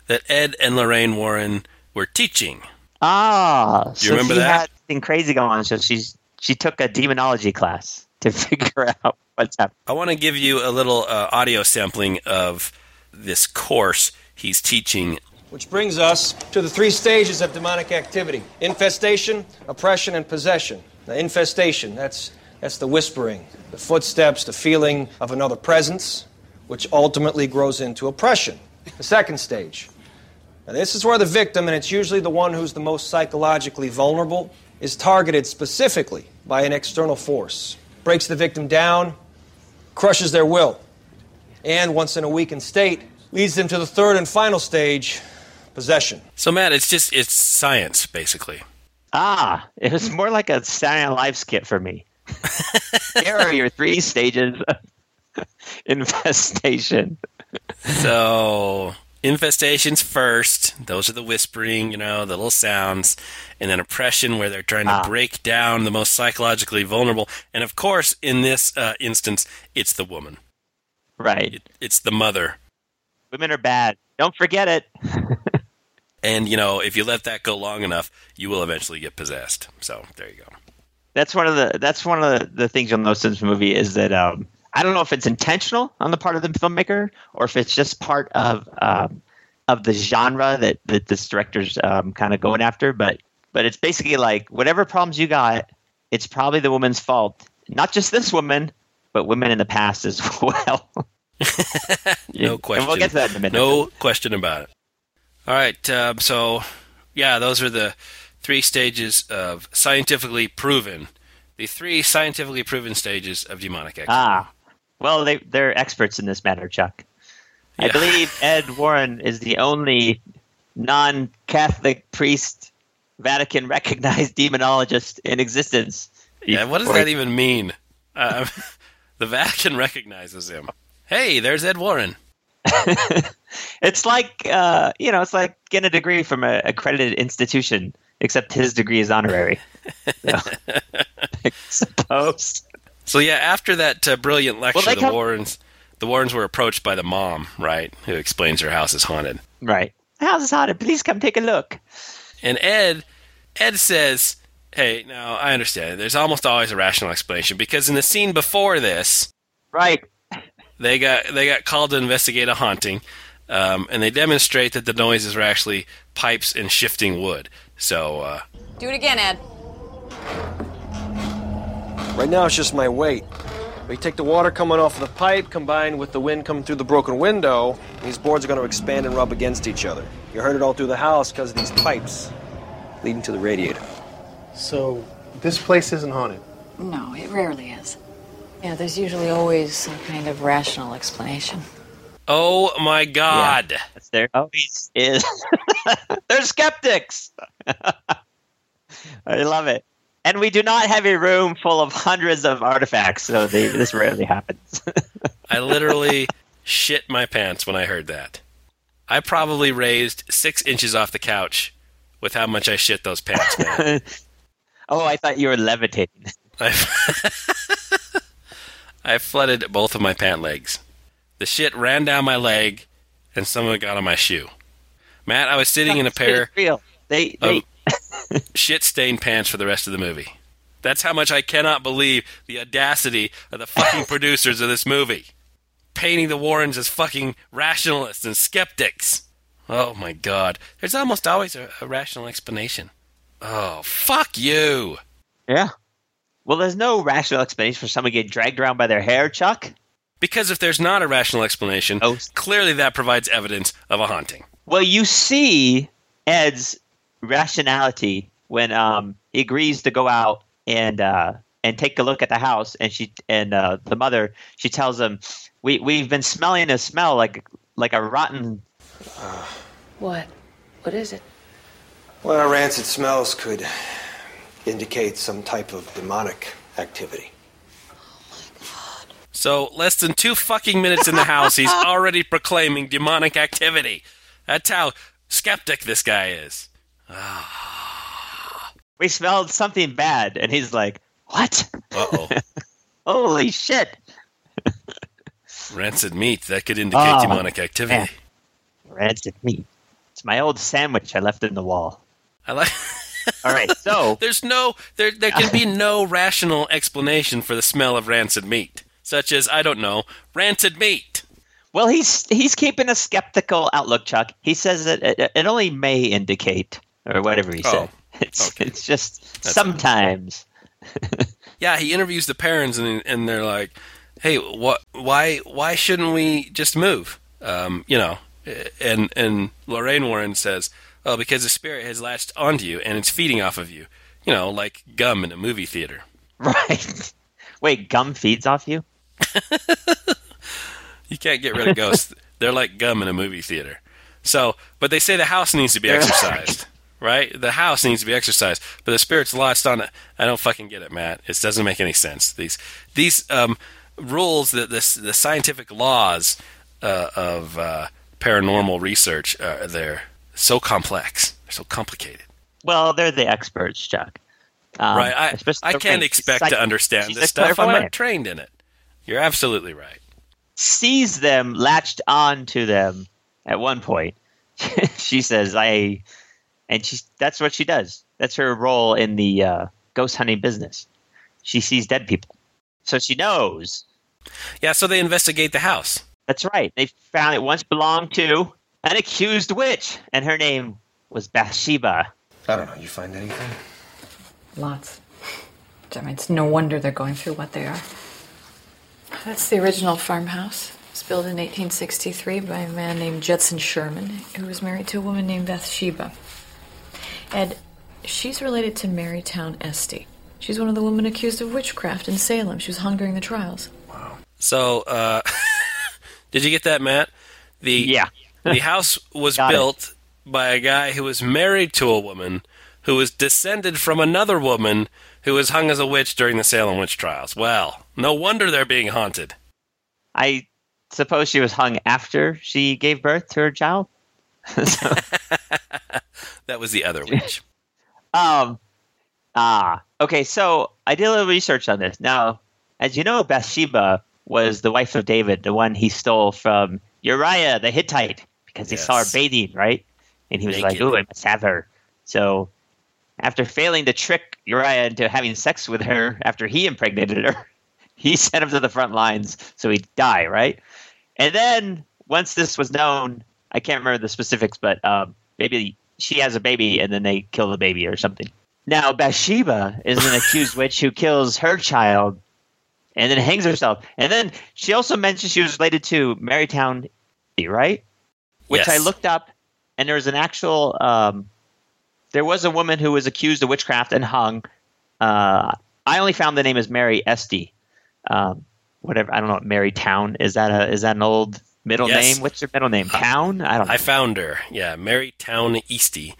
that Ed and Lorraine Warren were teaching. Ah, so remember she that? had something crazy going on. So she's she took a demonology class to figure out what's happening. I want to give you a little uh, audio sampling of this course he's teaching. Which brings us to the three stages of demonic activity infestation, oppression, and possession. Now, infestation, that's, that's the whispering, the footsteps, the feeling of another presence, which ultimately grows into oppression. The second stage. Now, this is where the victim, and it's usually the one who's the most psychologically vulnerable, is targeted specifically by an external force, breaks the victim down, crushes their will, and once in a weakened state, leads them to the third and final stage possession. So, Matt, it's just it's science, basically. Ah, it was more like a Saturday Night Live skit for me. Here are your three stages of infestation. So, infestations first. Those are the whispering, you know, the little sounds. And then oppression, where they're trying to Ah. break down the most psychologically vulnerable. And of course, in this uh, instance, it's the woman. Right. It, it's the mother. Women are bad. Don't forget it. And, you know, if you let that go long enough, you will eventually get possessed. So, there you go. That's one of the that's one of the, the things you'll notice in this movie is that um, I don't know if it's intentional on the part of the filmmaker or if it's just part of um, of the genre that, that this director's um, kind of going after. But but it's basically like whatever problems you got, it's probably the woman's fault. Not just this woman, but women in the past as well. No question. And we'll get to that in a minute. No question about it. All right. Um, so, yeah, those are the three stages of scientifically proven. The three scientifically proven stages of demonic activity. Ah, well, they they're experts in this matter, Chuck. I believe Ed Warren is the only non-Catholic priest, Vatican recognized demonologist in existence. yeah. What does that even mean? Um, the Vatican recognizes him. Hey, there's Ed Warren. It's like uh, you know, it's like getting a degree from an accredited institution, except his degree is honorary. So, I suppose. So yeah, after that uh, brilliant lecture, they the come- Warrens, the Warrens were approached by the mom, right, who explains her house is haunted. Right. The house is haunted. Please come take a look. And Ed, Ed says, "Hey, now I understand. There's almost always a rational explanation because in the scene before this, Right. They got they got called to investigate a haunting, um, and they demonstrate that the noises are actually pipes and shifting wood. So uh, Do it again, Ed. Right now, it's just my weight. We take the water coming off of the pipe combined with the wind coming through the broken window, these boards are going to expand and rub against each other. You heard it all through the house because of these pipes leading to the radiator. So, this place isn't haunted. No, it rarely is. Yeah, there's usually always some kind of rational explanation. oh my God, That's there always is. They're skeptics. I love it. And we do not have a room full of hundreds of artifacts, so they, this rarely happens. I literally shit my pants when I heard that. I probably raised six inches off the couch with how much I shit those pants, oh, I thought you were levitating. I flooded both of my pant legs. The shit ran down my leg, and some of it got on my shoe. Matt, I was sitting in a pair real. They, they, of shit-stained pants for the rest of the movie. That's how much I cannot believe the audacity of the fucking producers of this movie, painting the Warrens as fucking rationalists and skeptics. Oh my god, there's almost always a, a rational explanation. Oh fuck you! yeah. Well, there's no rational explanation for someone getting dragged around by their hair, Chuck. Because if there's not a rational explanation, Oh. clearly that provides evidence of a haunting. Well, you see Ed's rationality when um, he agrees to go out and uh, and take a look at the house, and she and uh, the mother she tells him, "We we've been smelling a smell like like a rotten." What? What is it? Well, rancid smells could indicate some type of demonic activity. Oh my god. so, less than two fucking minutes in the house, he's already proclaiming demonic activity. That's how skeptic this guy is. We smelled something bad, and he's like, "What? Uh oh. Holy shit!" Rancid meat, that could indicate Oh, demonic activity. man. Rancid meat. It's my old sandwich I left in the wall. I like. All right, so There's no, there, there can be no rational explanation for the smell of rancid meat, such as I don't know, rancid meat. Well, he's he's keeping a skeptical outlook, Chuck. He says that it, it only may indicate, or whatever he Oh, said. It's okay. it's just That's- sometimes. Yeah, he interviews the parents, and and they're like, "Hey, what? Why? Why shouldn't we just move?" Um, you know, and and Lorraine Warren says, "Oh, because the spirit has latched onto you and it's feeding off of you. You know, like gum in a movie theater." Right. Wait, gum feeds off you? You can't get rid of ghosts. They're like gum in a movie theater. So, but they say the house needs to be exercised, right? The house needs to be exercised, but the spirit's lost on it. I don't fucking get it, Matt. It doesn't make any sense. These these um, rules, that this the scientific laws uh, of uh, paranormal research, uh, they're so complex. They're so complicated. Well, they're the experts, Chuck. Um, right? I, I can't Ring. expect She's to understand this stuff. I'm not trained in it. You're absolutely right. sees them latched on to them at one point. she says, "I," and she that's what she does. That's her role in the uh, ghost hunting business. She sees dead people, so she knows. Yeah, so they investigate the house. That's right. They found it once belonged to an accused witch, and her name was Bathsheba. I don't know. You find anything? Lots. I mean, it's no wonder they're going through what they are. That's the original farmhouse. It was built in 1863 by a man named Judson Sherman, who was married to a woman named Bathsheba. And she's related to Marytown Esty. She's one of the women accused of witchcraft in Salem. She was hung during the trials. Wow. So, uh, did you get that, Matt? The Yeah. The house was Got it. built by a guy who was married to a woman who was descended from another woman who was hung as a witch during the Salem witch trials. Well, no wonder they're being haunted. I suppose she was hung after she gave birth to her child. That was the other witch. Um. Ah. Okay. So I did a little research on this. Now, as you know, Bathsheba was the wife of David, the one he stole from Uriah the Hittite, because he saw her bathing, right? And he was like, Naked. "Ooh, I must have her." So, after failing to trick Uriah into having sex with her after he impregnated her, he sent him to the front lines so he'd die, right? And then once this was known, I can't remember the specifics, but um, maybe she has a baby and then they kill the baby or something. Now Bathsheba is an accused witch who kills her child and then hangs herself. And then she also mentioned she was related to Marytown, right? Which I looked up, and there was an actual. Um, there was a woman who was accused of witchcraft and hung. Uh, I only found the name is Mary Esty. Um, whatever I don't know. what Mary Town is that a is that an old middle Yes. name? What's her middle name? Town? I don't know. I found her. Yeah, Mary Town Easty.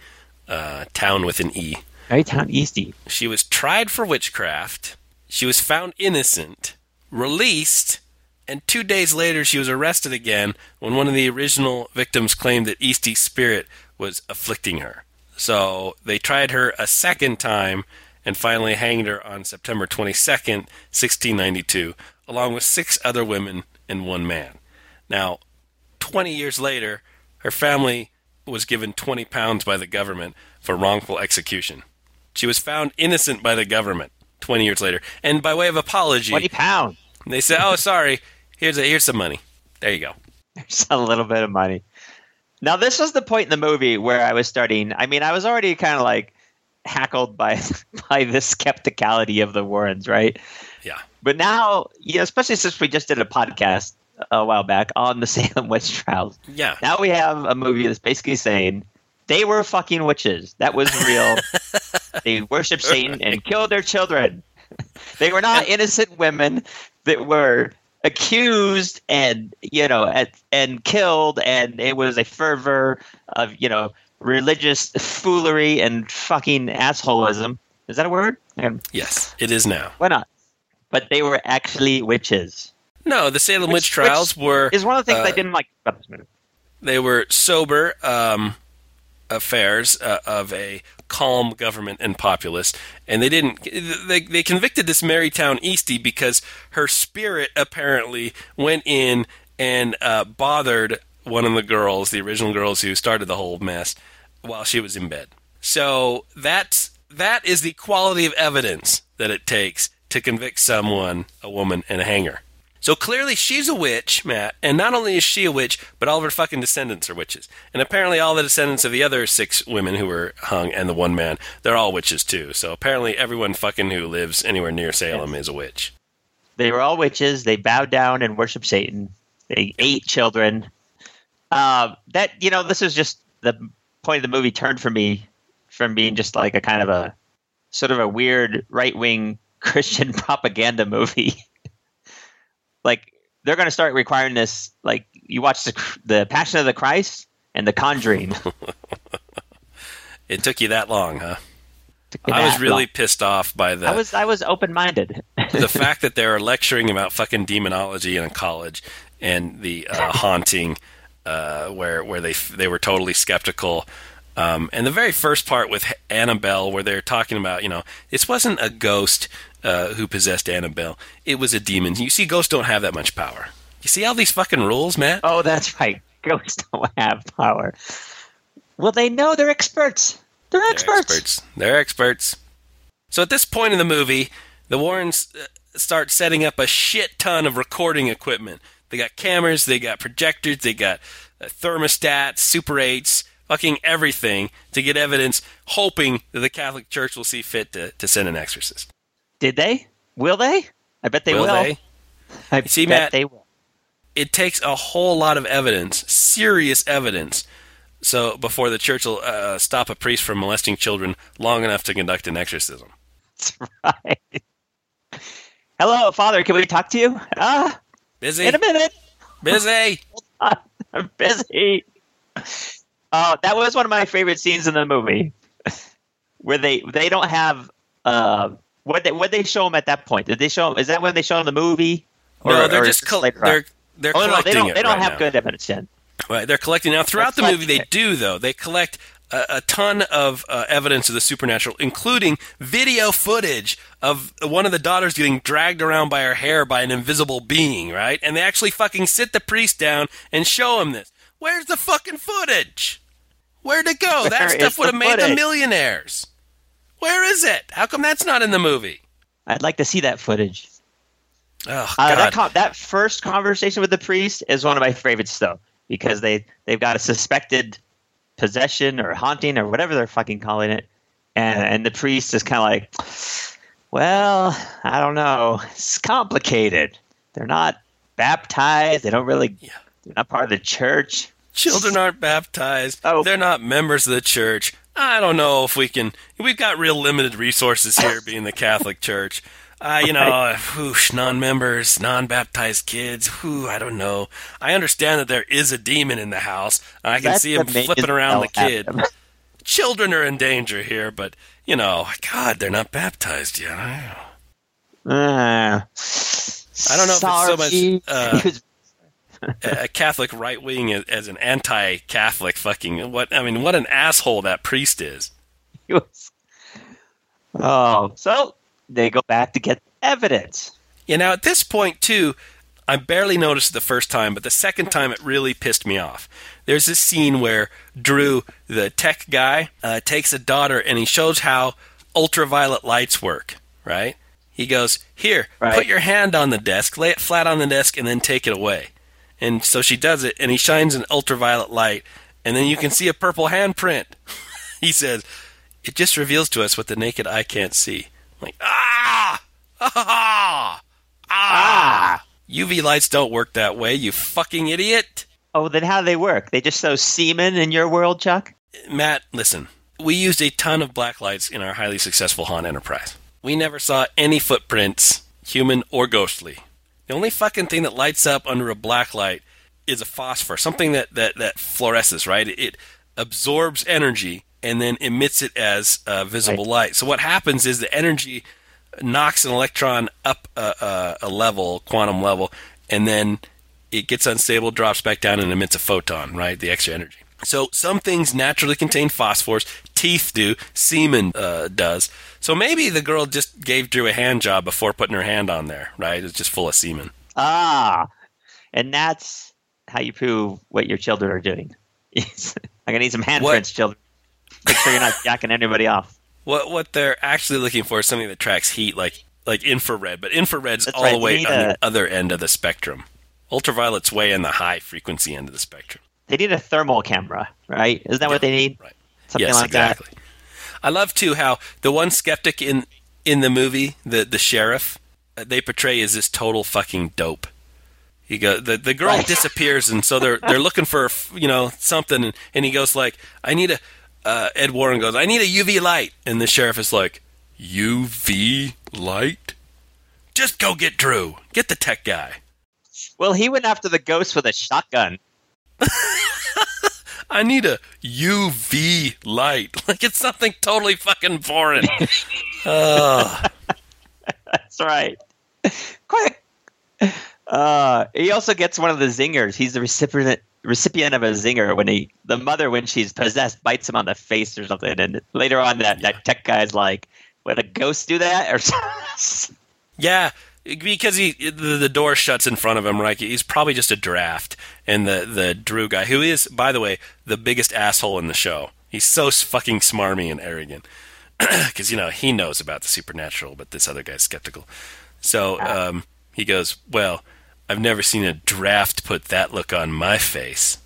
Uh, town with an E. Mary Town Easty. She was tried for witchcraft. She was found innocent, released, and two days later she was arrested again when one of the original victims claimed that Eastie's spirit was afflicting her. So they tried her a second time and finally hanged her on September 22nd, 1692, along with six other women and one man. Now, 20 years later, her family was given 20 pounds by the government for wrongful execution. She was found innocent by the government 20 years later. And by way of apology, Twenty pounds. they said, "Oh, sorry. Here's a, here's some money. There you go." There's a little bit of money. Now, this was the point in the movie where I was starting. I mean, I was already kind of like hackled by by the skepticality of the Warrens, right? Yeah. But now, you know, especially since we just did a podcast a while back on the Salem witch trials. Yeah. Now we have a movie that's basically saying they were fucking witches. That was real. they worshiped Satan and killed their children. they were not innocent women that were accused and you know and, and killed and it was a fervor of you know religious foolery and fucking assholism is that a word? Yes, it is now. why not? But they were actually witches. No, the Salem Which- witch trials were is one of the things uh, i didn't like about this movie. they were sober um, affairs uh, of a calm government and populace, and they didn't. They they convicted this Marytown Eastie because her spirit apparently went in and uh, bothered one of the girls, the original girls who started the whole mess, while she was in bed. So that's that is the quality of evidence that it takes to convict someone, a woman, and hang her. So clearly she's a witch, Matt, and not only is she a witch, but all of her fucking descendants are witches. And apparently all the descendants of the other six women who were hung and the one man, they're all witches too. So apparently everyone fucking who lives anywhere near Salem is a witch. They were all witches. They bowed down and worshiped Satan. They ate children. Uh, that you know, this is just the point of the movie turned for me from being just like a kind of a sort of a weird right wing Christian propaganda movie. Like they're going to start requiring this. Like you watch the the Passion of the Christ and the Conjuring. It took you that long, huh? I was really long. pissed off by the I was I was open minded. the fact that they were lecturing about fucking demonology in a college and the uh, haunting, uh, where where they they were totally skeptical. Um, and the very first part with Annabelle, where they're talking about, you know, this wasn't a ghost uh, who possessed Annabelle; it was a demon. You see, ghosts don't have that much power. You see all these fucking rules, Matt? oh, that's right. Ghosts don't have power. Well, they know they're experts. They're They're experts. experts. They're experts. So at this point in the movie, the Warrens uh, start setting up a shit ton of recording equipment. They got cameras, they got projectors, they got uh, thermostats, Super 8s, fucking everything to get evidence, hoping that the Catholic Church will see fit to, to send an exorcist. Did they? Will they? I bet they will. will they? I see, bet Matt, they will. It takes a whole lot of evidence, serious evidence, so before the church will uh, stop a priest from molesting children long enough to conduct an exorcism. That's right. Hello, Father. Can we talk to you? Ah, Busy? in a minute. Busy? I'm busy. Oh, that was one of my favorite scenes in the movie, where they they don't have uh what they what they show them at that point. Did they show? 'em- Is that when they show them the movie? no, they're or just col- they're they're Oh no, collecting they don't. They don't right have now. good evidence yet. Right, they're collecting now. Throughout the movie, they do though. They collect a, a ton of uh, evidence of the supernatural, including video footage of one of the daughters getting dragged around by her hair by an invisible being. Right, and they actually fucking sit the priest down and show him this. Where's the fucking footage? Where'd it go? that stuff would have made them millionaires. Where is it? How come that's not in the movie? I'd like to see that footage. Oh Uh, God! that con- that first conversation with the priest is one of my favorites, though, because they they've got a suspected possession or haunting or whatever they're fucking calling it, and and the priest is kind of like, well, I don't know, it's complicated. They're not baptized. They don't really. They're not part of the church. Children aren't baptized. Oh. They're not members of the church. I don't know if we can. We've got real limited resources here, being the Catholic Church. Uh, you know, whoosh, non-members, non-baptized kids. Whew, I don't know. I understand that there is a demon in the house. I can Let see him flipping around the kid. Children are in danger here, but you know, God, they're not baptized yet. I Uh, I don't know if it's so much, uh, a Catholic right wing as, as an anti-Catholic fucking what? I mean, what an asshole that priest is. he was- Oh, so they go back to get evidence. Yeah, now at this point too, I barely noticed it the first time, but the second time it really pissed me off. There's this scene where Drew, the tech guy, uh, takes a daughter and he shows how ultraviolet lights work. Right? He goes, "Here, Right. put your hand on the desk, lay it flat on the desk, and then take it away." And so she does it, and he shines an ultraviolet light, and then you can see a purple handprint. he says, "It just reveals to us what the naked eye can't see." I'm like, ah, ah, ah. UV lights don't work that way, you fucking idiot. Oh, then how do they work? They just show semen in your world, Chuck? Matt, listen. We used a ton of black lights in our highly successful haunt enterprise. We never saw any footprints, human or ghostly. The only fucking thing that lights up under a black light is a phosphor, something that, that, that fluoresces, right? It absorbs energy and then emits it as uh, visible light. So what happens is the energy knocks an electron up a, a, a level, quantum level, and then it gets unstable, drops back down, and emits a photon, right? The extra energy. So some things naturally contain phosphors. Teeth do. Semen uh, does. So maybe the girl just gave Drew a hand job before putting her hand on there, right? It's just full of semen. Ah, and that's how you prove what your children are doing. I'm gonna need some handprints, children. Make sure you're not jacking anybody off. What what they're actually looking for is something that tracks heat, like like infrared, but infrared's That's all right, the way on a- the other end of the spectrum. Ultraviolet's way in the high frequency end of the spectrum. They need a thermal camera, right? Isn't that what they need? Right. Something yes, like exactly. I love too how the one skeptic in in the movie, the the sheriff, uh, they portray as this total fucking dope. He go the the girl Right. disappears, and so they're they're looking for you know something, and, and he goes like, "I need a." Uh, Ed Warren goes, "I need a UV light," and the sheriff is like, "UV light? Just go get Drew. Get the tech guy." Well, he went after the ghost with a shotgun. I need a UV light. Like it's something totally fucking foreign. oh. That's right. Quick. Uh, he also gets one of the zingers. He's the recipient recipient of a zinger when he the mother when she's possessed bites him on the face or something, and later on that that tech guy's like, "Would a ghost do that?" Or something. Yeah, because he the, the door shuts in front of him. Right, he's probably just a draft, and the the Drew guy, who is by the way the biggest asshole in the show. He's so fucking smarmy and arrogant because you know he knows about the supernatural, but this other guy's skeptical. So um, he goes, "Well, I've never seen a draft put that look on my face."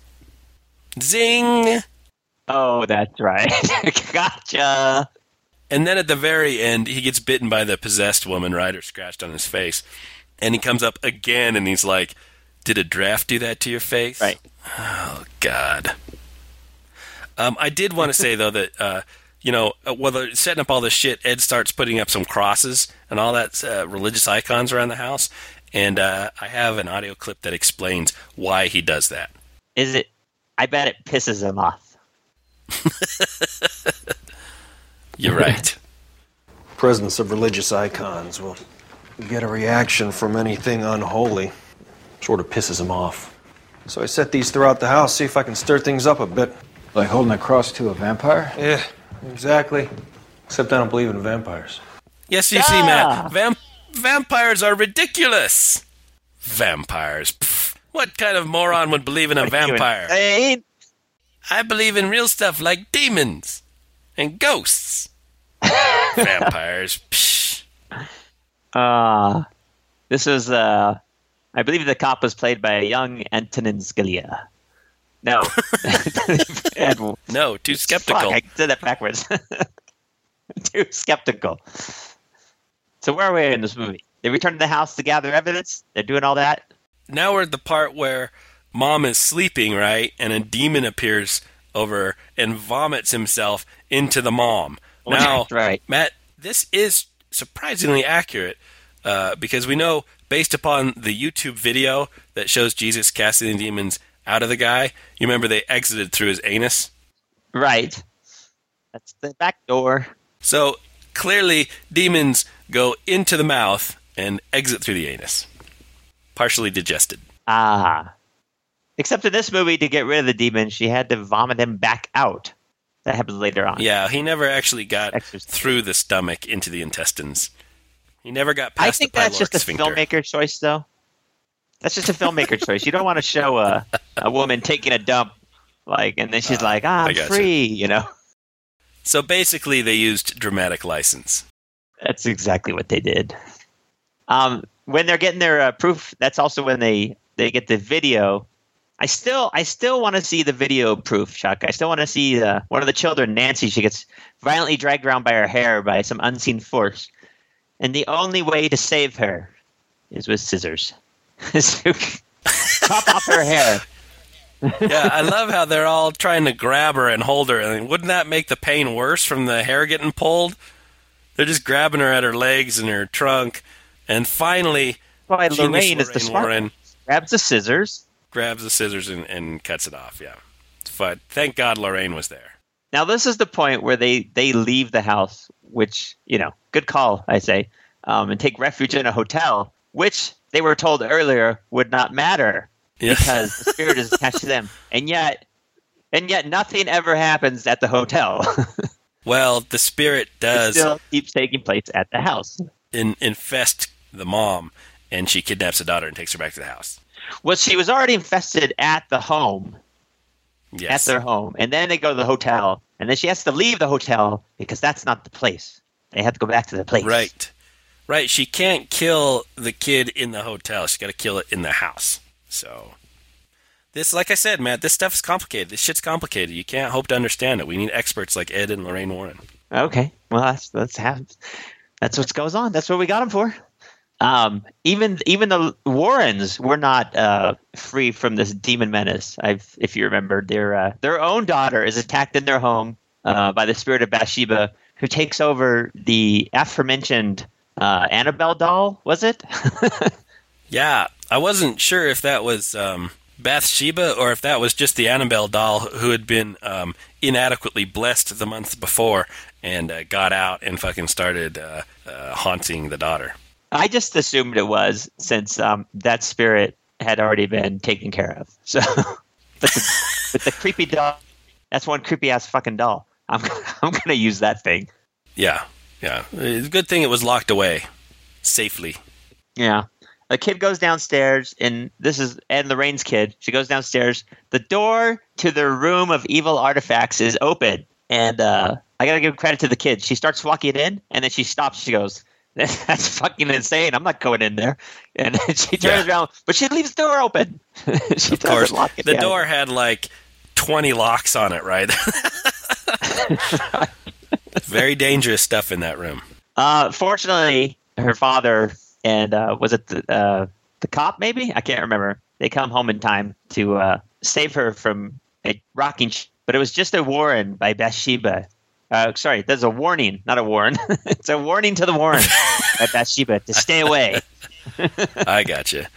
Zing! oh, that's right. gotcha. And then at the very end, he gets bitten by the possessed woman, right, or scratched on his face. And he comes up again and he's like, Did a draft do that to your face? Right. Oh, God. Um, I did want to say, though, that, uh, you know, uh, while they're setting up all this shit, Ed starts putting up some crosses and all that uh, religious icons around the house. And uh, I have an audio clip that explains why he does that. Is it? I bet it pisses him off. You're right. Presence of religious icons will get a reaction from anything unholy. Sort of pisses him off. So I set these throughout the house, see if I can stir things up a bit. Like holding a cross to a vampire? Yeah, exactly. Except I don't believe in vampires. Yes, you see, Matt. Vamp- vampires are ridiculous. Vampires. Pff, what kind of moron would believe in a vampire? Insane. I believe in real stuff like demons and ghosts. vampires. Psh. Uh, this is, uh, I believe the cop was played by a young Antonin Scalia. No. No, too skeptical. Fuck, I did that backwards. Too skeptical. So where are we in this movie? They return to the house to gather evidence. They're doing all that. now we're at the part where mom is sleeping, right? And a demon appears over and vomits himself into the mom. Now, right. Matt, this is surprisingly accurate uh, because we know, based upon the YouTube video that shows Jesus casting the demons out of the guy, you remember they exited through his anus? Right. That's the back door. So clearly, demons go into the mouth and exit through the anus, partially digested. Ah. Except in this movie, to get rid of the demon, she had to vomit him back out. That happens later on. Yeah, he never actually got Exorcist. through the stomach into the intestines. He never got past. I think that's just a sphincter. filmmaker choice, though. That's just a filmmaker choice. You don't want to show a, a woman taking a dump, like, and then she's like, ah, I'm free, you know? So basically, they used dramatic license. That's exactly what they did. Um, when they're getting their uh, proof, that's also when they they get the video. I still I still want to see the video proof, Chuck. I still want to see uh, one of the children, Nancy. She gets violently dragged around by her hair by some unseen force, and the only way to save her is with scissors. So, Chop off her hair. Yeah, I love how they're all trying to grab her and hold her. And wouldn't that make the pain worse from the hair getting pulled? They're just grabbing her at her legs and her trunk, and finally, genius Lorraine is the Warren. Grabs the scissors. Grabs the scissors and, and cuts it off. Yeah, but thank God Lorraine was there. Now this is the point where they they leave the house, which you know, good call, I say, um, and take refuge in a hotel, which they were told earlier would not matter Yeah. because the spirit is attached to them, and yet, and yet nothing ever happens at the hotel. Well, the spirit it does still keeps taking place at the house. in, infest the mom, and she kidnaps the daughter and takes her back to the house. Well, she was already infested at the home, Yes. at their home, and then they go to the hotel, and then she has to leave the hotel because that's not the place. They have to go back to the place. Right. Right, she can't kill the kid in the hotel. She's got to kill it in the house. So, this, like I said, Matt, this stuff is complicated. This shit's complicated. You can't hope to understand it. We need experts like Ed and Lorraine Warren. Okay, well that's that's have that's what goes on. That's what we got them for. Um, even even the Warrens were not uh, free from this demon menace. I've, if you remember, their uh, their own daughter is attacked in their home uh, by the spirit of Bathsheba, who takes over the aforementioned uh, Annabelle doll. Was it? Yeah, I wasn't sure if that was um, Bathsheba or if that was just the Annabelle doll who had been um, inadequately blessed the month before and uh, got out and fucking started uh, haunting the daughter. I just assumed it was since um, that spirit had already been taken care of. So, but the, but the creepy doll, that's one creepy ass fucking doll. I'm I'm gonna use that thing. Yeah, yeah. It's a good thing it was locked away safely. Yeah. The kid goes downstairs, and this is Ed Lorraine's kid. She goes downstairs. The door to the room of evil artifacts is open, and uh, I gotta give credit to the kid. She starts walking in, and then she stops. She goes, "That's fucking insane! I'm not going in there." And she turns Yeah. around, but she leaves the door open. she Of course, lock it the door had like 20 locks on it, right? Very dangerous stuff in that room. Uh, fortunately, her father and uh, was it the, uh, the cop? Maybe I can't remember. They come home in time to uh, save her from a rocking. Sh- but it was just a warning by Bathsheba. Uh, sorry, there's a warning, not a warn. it's a warning to the Warren by Bathsheba to stay away. I gotcha.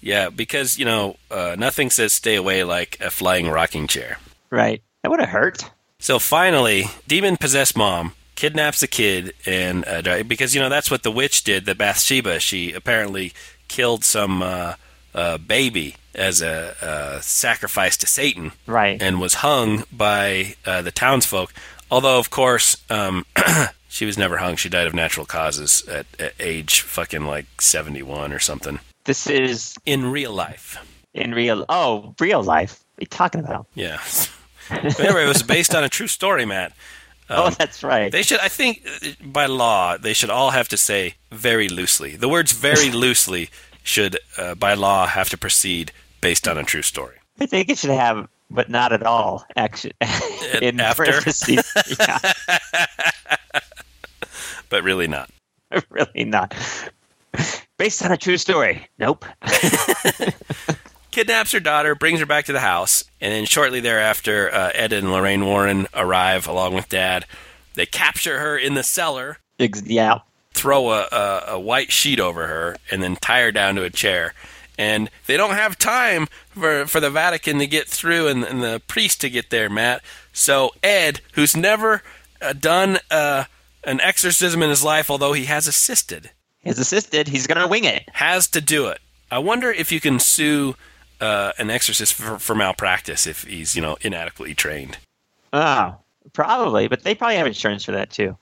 Yeah, because, you know, uh, nothing says stay away like a flying rocking chair. Right. That would have hurt. So finally, demon possessed mom kidnaps the kid, and uh, because you know that's what the witch did. The Bathsheba, she apparently killed some uh, uh, baby as a uh, sacrifice to Satan, Right. and was hung by uh, the townsfolk. Although, of course, um, she was never hung. She died of natural causes at, at age fucking like seventy-one or something This is in real life. in real. Oh, real life. What are you talking about? Yeah. Anyway, it was based on a true story, Matt. oh, that's right. Um, They should, I think, uh, by law, they should all have to say very loosely. The words very loosely should, uh, by law, have to proceed based on a true story. I think it should have, but not at all. Actually, in after? parentheses. yeah. But really not. really not. Based on a true story. Nope. Kidnaps her daughter, brings her back to the house, and then shortly thereafter, uh, Ed and Lorraine Warren arrive along with Dad. They capture her in the cellar, yeah. throw a, a, a white sheet over her, and then tie her down to a chair. And they don't have time for, for the Vatican to get through and, and the priest to get there, Matt. So Ed, who's never uh, done uh, an exorcism in his life, although he has assisted, His assisted, he's going to wing it. has to do it. I wonder if you can sue uh, an exorcist for, for malpractice if he's, you know, inadequately trained. Oh, probably. But they probably have insurance for that, too.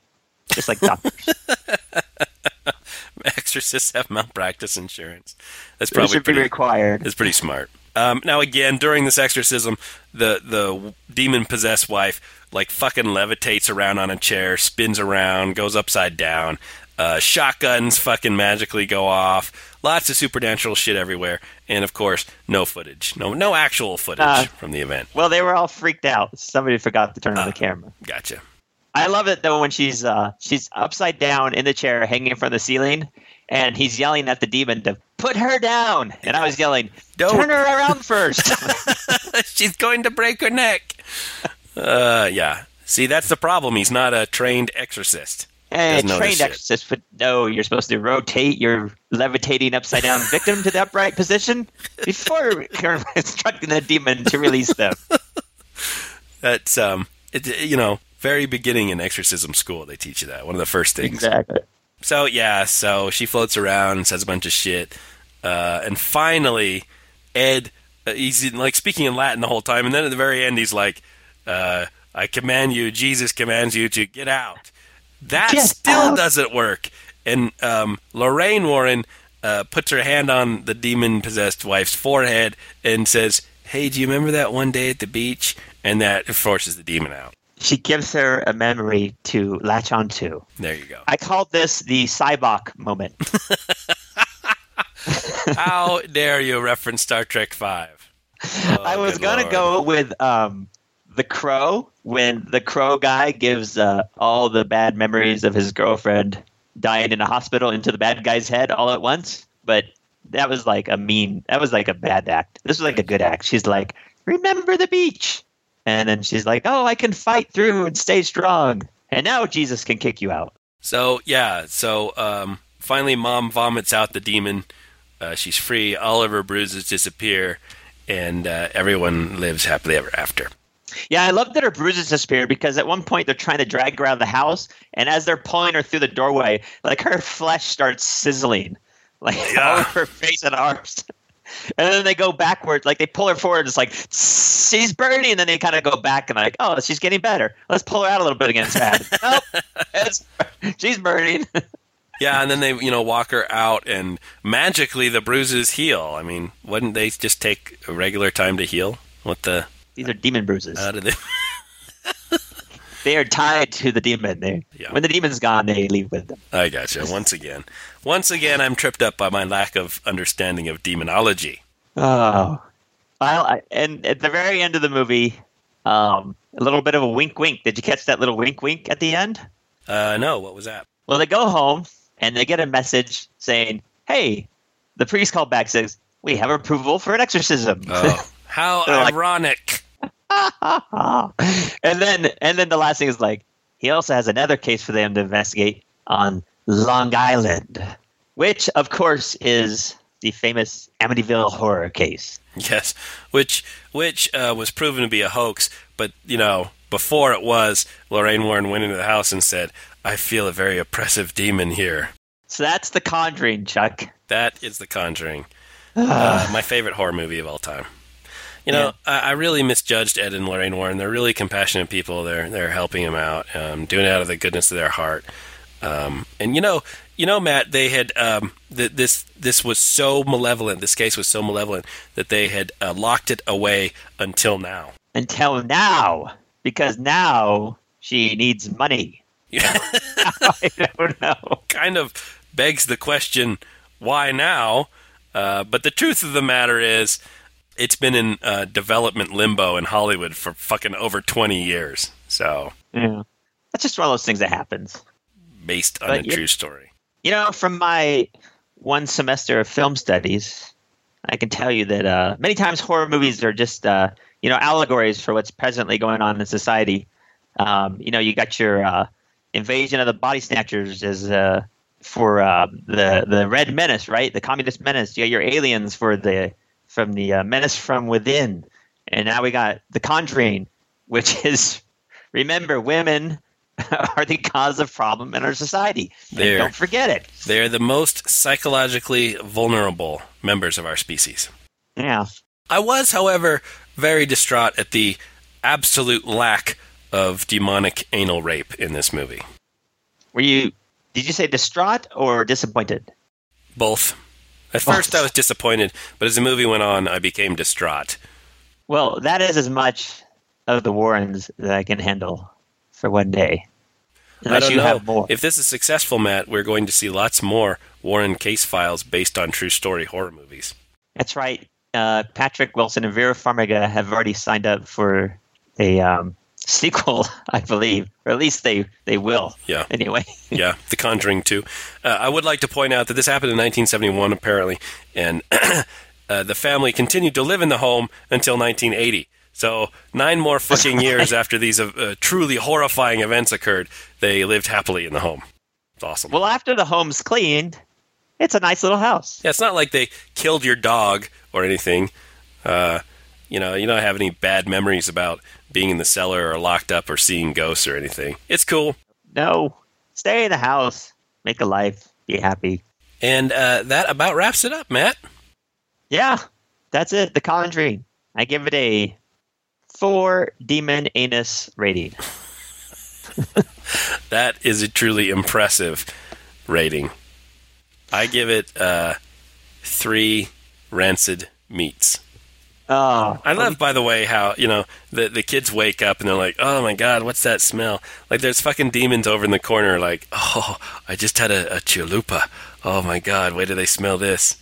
Just like doctors. Exorcists have malpractice insurance. That's it probably should be pretty, required. It's pretty smart. Um, now again, during this exorcism, the the demon possessed wife like fucking levitates around on a chair, spins around, goes upside down. Uh, shotguns fucking magically go off. Lots of supernatural shit everywhere, and of course, no footage, no no actual footage Uh, from the event. Well, they were all freaked out. Somebody forgot to turn on the camera. Gotcha. I love it though when she's uh, she's upside down in the chair, hanging from the ceiling, and he's yelling at the demon to put her down. And I was yelling, Don't. "Turn her around first. She's going to break her neck. Uh, yeah. See, that's the problem. He's not a trained exorcist. Hey, know this trained exorcist, but no, you're supposed to rotate your levitating upside down victim to the upright position before you're instructing the demon to release them. That's um, it, you know, very beginning in exorcism school. They teach you that. One of the first things. Exactly. So yeah, so she floats around, says a bunch of shit, uh, and finally, Ed, uh, he's in, like speaking in Latin the whole time, and then at the very end, he's like, uh, "I command you, Jesus commands you to get out." That Get still out. doesn't work, and um, Lorraine Warren uh, puts her hand on the demon-possessed wife's forehead and says, "Hey, do you remember that one day at the beach?" And that forces the demon out. she gives her a memory to latch onto. There you go. I called this the Sybok moment. How dare you reference Star Trek Five? Oh, I was gonna Lord. go with um, the crow when the crow guy gives uh, all the bad memories of his girlfriend dying in a hospital into the bad guy's head all at once. But that was like a mean. That was like a bad act. This was like a good act. She's like, "Remember the beach," and then she's like, "Oh, I can fight through and stay strong." And now Jesus can kick you out. So yeah, so um, finally, mom vomits out the demon. Uh, she's free. All of her bruises disappear, and uh, everyone lives happily ever after. Yeah, I love that her bruises disappear because at one point they're trying to drag her out of the house, and as they're pulling her through the doorway, like her flesh starts sizzling, like all of her face and arms. And then they go backwards, like they pull her forward. It's like she's burning, and then they kind of go back and like, oh, she's getting better. Let's pull her out a little bit again. Nope, it's, she's burning. Yeah, and then they you know walk her out, and magically the bruises heal. I mean, wouldn't they just take a regular time to heal? What the? These are demon bruises. How they? They are tied to the demon. They, Yeah. When the demon's gone, they leave with them. I gotcha. Once again, once again, I'm tripped up by my lack of understanding of demonology. Oh, well, and at the very end of the movie, um, a little bit of a wink, wink. Did you catch that little wink, wink at the end? Uh, no, what was that? Well, they go home and they get a message saying, "Hey, the priest called back says we have approval for an exorcism." Oh, how They're like- ironic! and then, and then the last thing is like, he also has another case for them to investigate on Long Island, which, of course, is the famous Amityville horror case. Yes, which which uh, was proven to be a hoax, but you know before it was, Lorraine Warren went into the house and said, "I feel a very oppressive demon here." So that's the Conjuring, Chuck. That is The Conjuring, uh, my favorite horror movie of all time. You know, I, I really misjudged Ed and Lorraine Warren. They're really compassionate people. They're they're helping him out, um, doing it out of the goodness of their heart. Um, and you know, you know, Matt, they had um, th- this this was so malevolent. This case was so malevolent that they had uh, locked it away until now. until now because now she needs money. Yeah. I don't know. kind of begs the question, why now? Uh, but the truth of the matter is, it's been in uh, development limbo in Hollywood for fucking over 20 years. So, Yeah. That's just one of those things that happens. based on But a you- true story. You know, from my one semester of film studies, I can tell you that uh, many times horror movies are just, uh, you know, allegories for what's presently going on in society. Um, you know, you got your uh, invasion of the body snatchers as uh, for uh, the the Red Menace, right? The communist menace. You got your aliens for the from the uh, menace from within, and now we got the Conjuring, which is remember women are the cause of problem in our society. And There. Don't forget it. They're the most psychologically vulnerable members of our species. Yeah. I was, however, very distraught at the absolute lack of demonic anal rape in this movie. Were you? Did you say distraught or disappointed? Both. At first, I was disappointed, but as the movie went on, I became distraught. Well, that is as much of the Warrens that I can handle for one day. I don't you know. have more. If this is successful, Matt, we're going to see lots more Warren case files based on true story horror movies. That's right. Uh, Patrick Wilson and Vera Farmiga have already signed up for a um, sequel, I believe, or at least they they will. Yeah. Anyway. yeah, The Conjuring 2. Uh, I would like to point out that this happened in 1971, apparently, and uh, the family continued to live in the home until 1980. So, nine more fucking years after these uh, truly horrifying events occurred, they lived happily in the home. It's awesome. Well, after the home's cleaned, it's a nice little house. Yeah, it's not like they killed your dog or anything. Uh, you know, you don't have any bad memories about being in the cellar or locked up or seeing ghosts or anything. It's cool. No, stay in the house, make a life, be happy. And uh, that about wraps it up, Matt. Yeah, that's it. The Conjuring. I give it a four demon anus rating. That is a truly impressive rating. I give it uh, three rancid meats. Oh, I love, by the way, how you know the the kids wake up and they're like, "Oh my god, what's that smell?" Like there's fucking demons over in the corner. Like, "Oh, I just had a, a chalupa. Oh my god, wait do they smell this."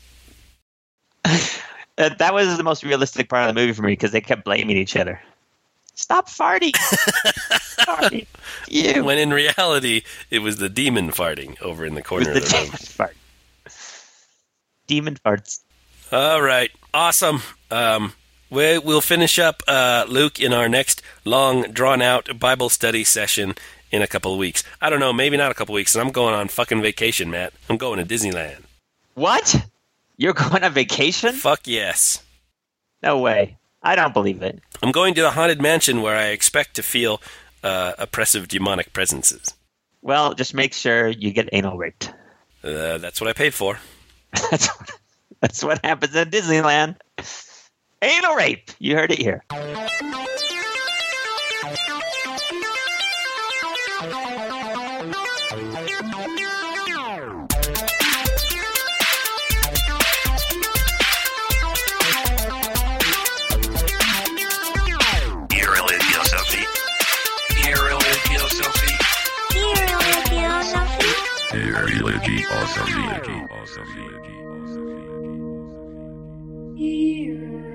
Uh, that was the most realistic part of the movie for me because they kept blaming each other. Stop farting! farting! You. When in reality, it was the demon farting over in the corner the of the room. demon fart. Demon farts. All right, awesome. Um, we, we'll finish up uh, Luke in our next long, drawn-out Bible study session in a couple of weeks. I don't know, maybe not a couple of weeks. And I'm going on fucking vacation, Matt. I'm going to Disneyland. What? You're going on vacation? Fuck yes. No way. I don't believe it. I'm going to the haunted mansion where I expect to feel uh, oppressive demonic presences. Well, just make sure you get anal raped. Uh, that's what I paid for. That's what, that's what happens at Disneyland. Anal rape. You heard it here. Irreligiously. Irreligiously. Irreligiously. Irreligiously.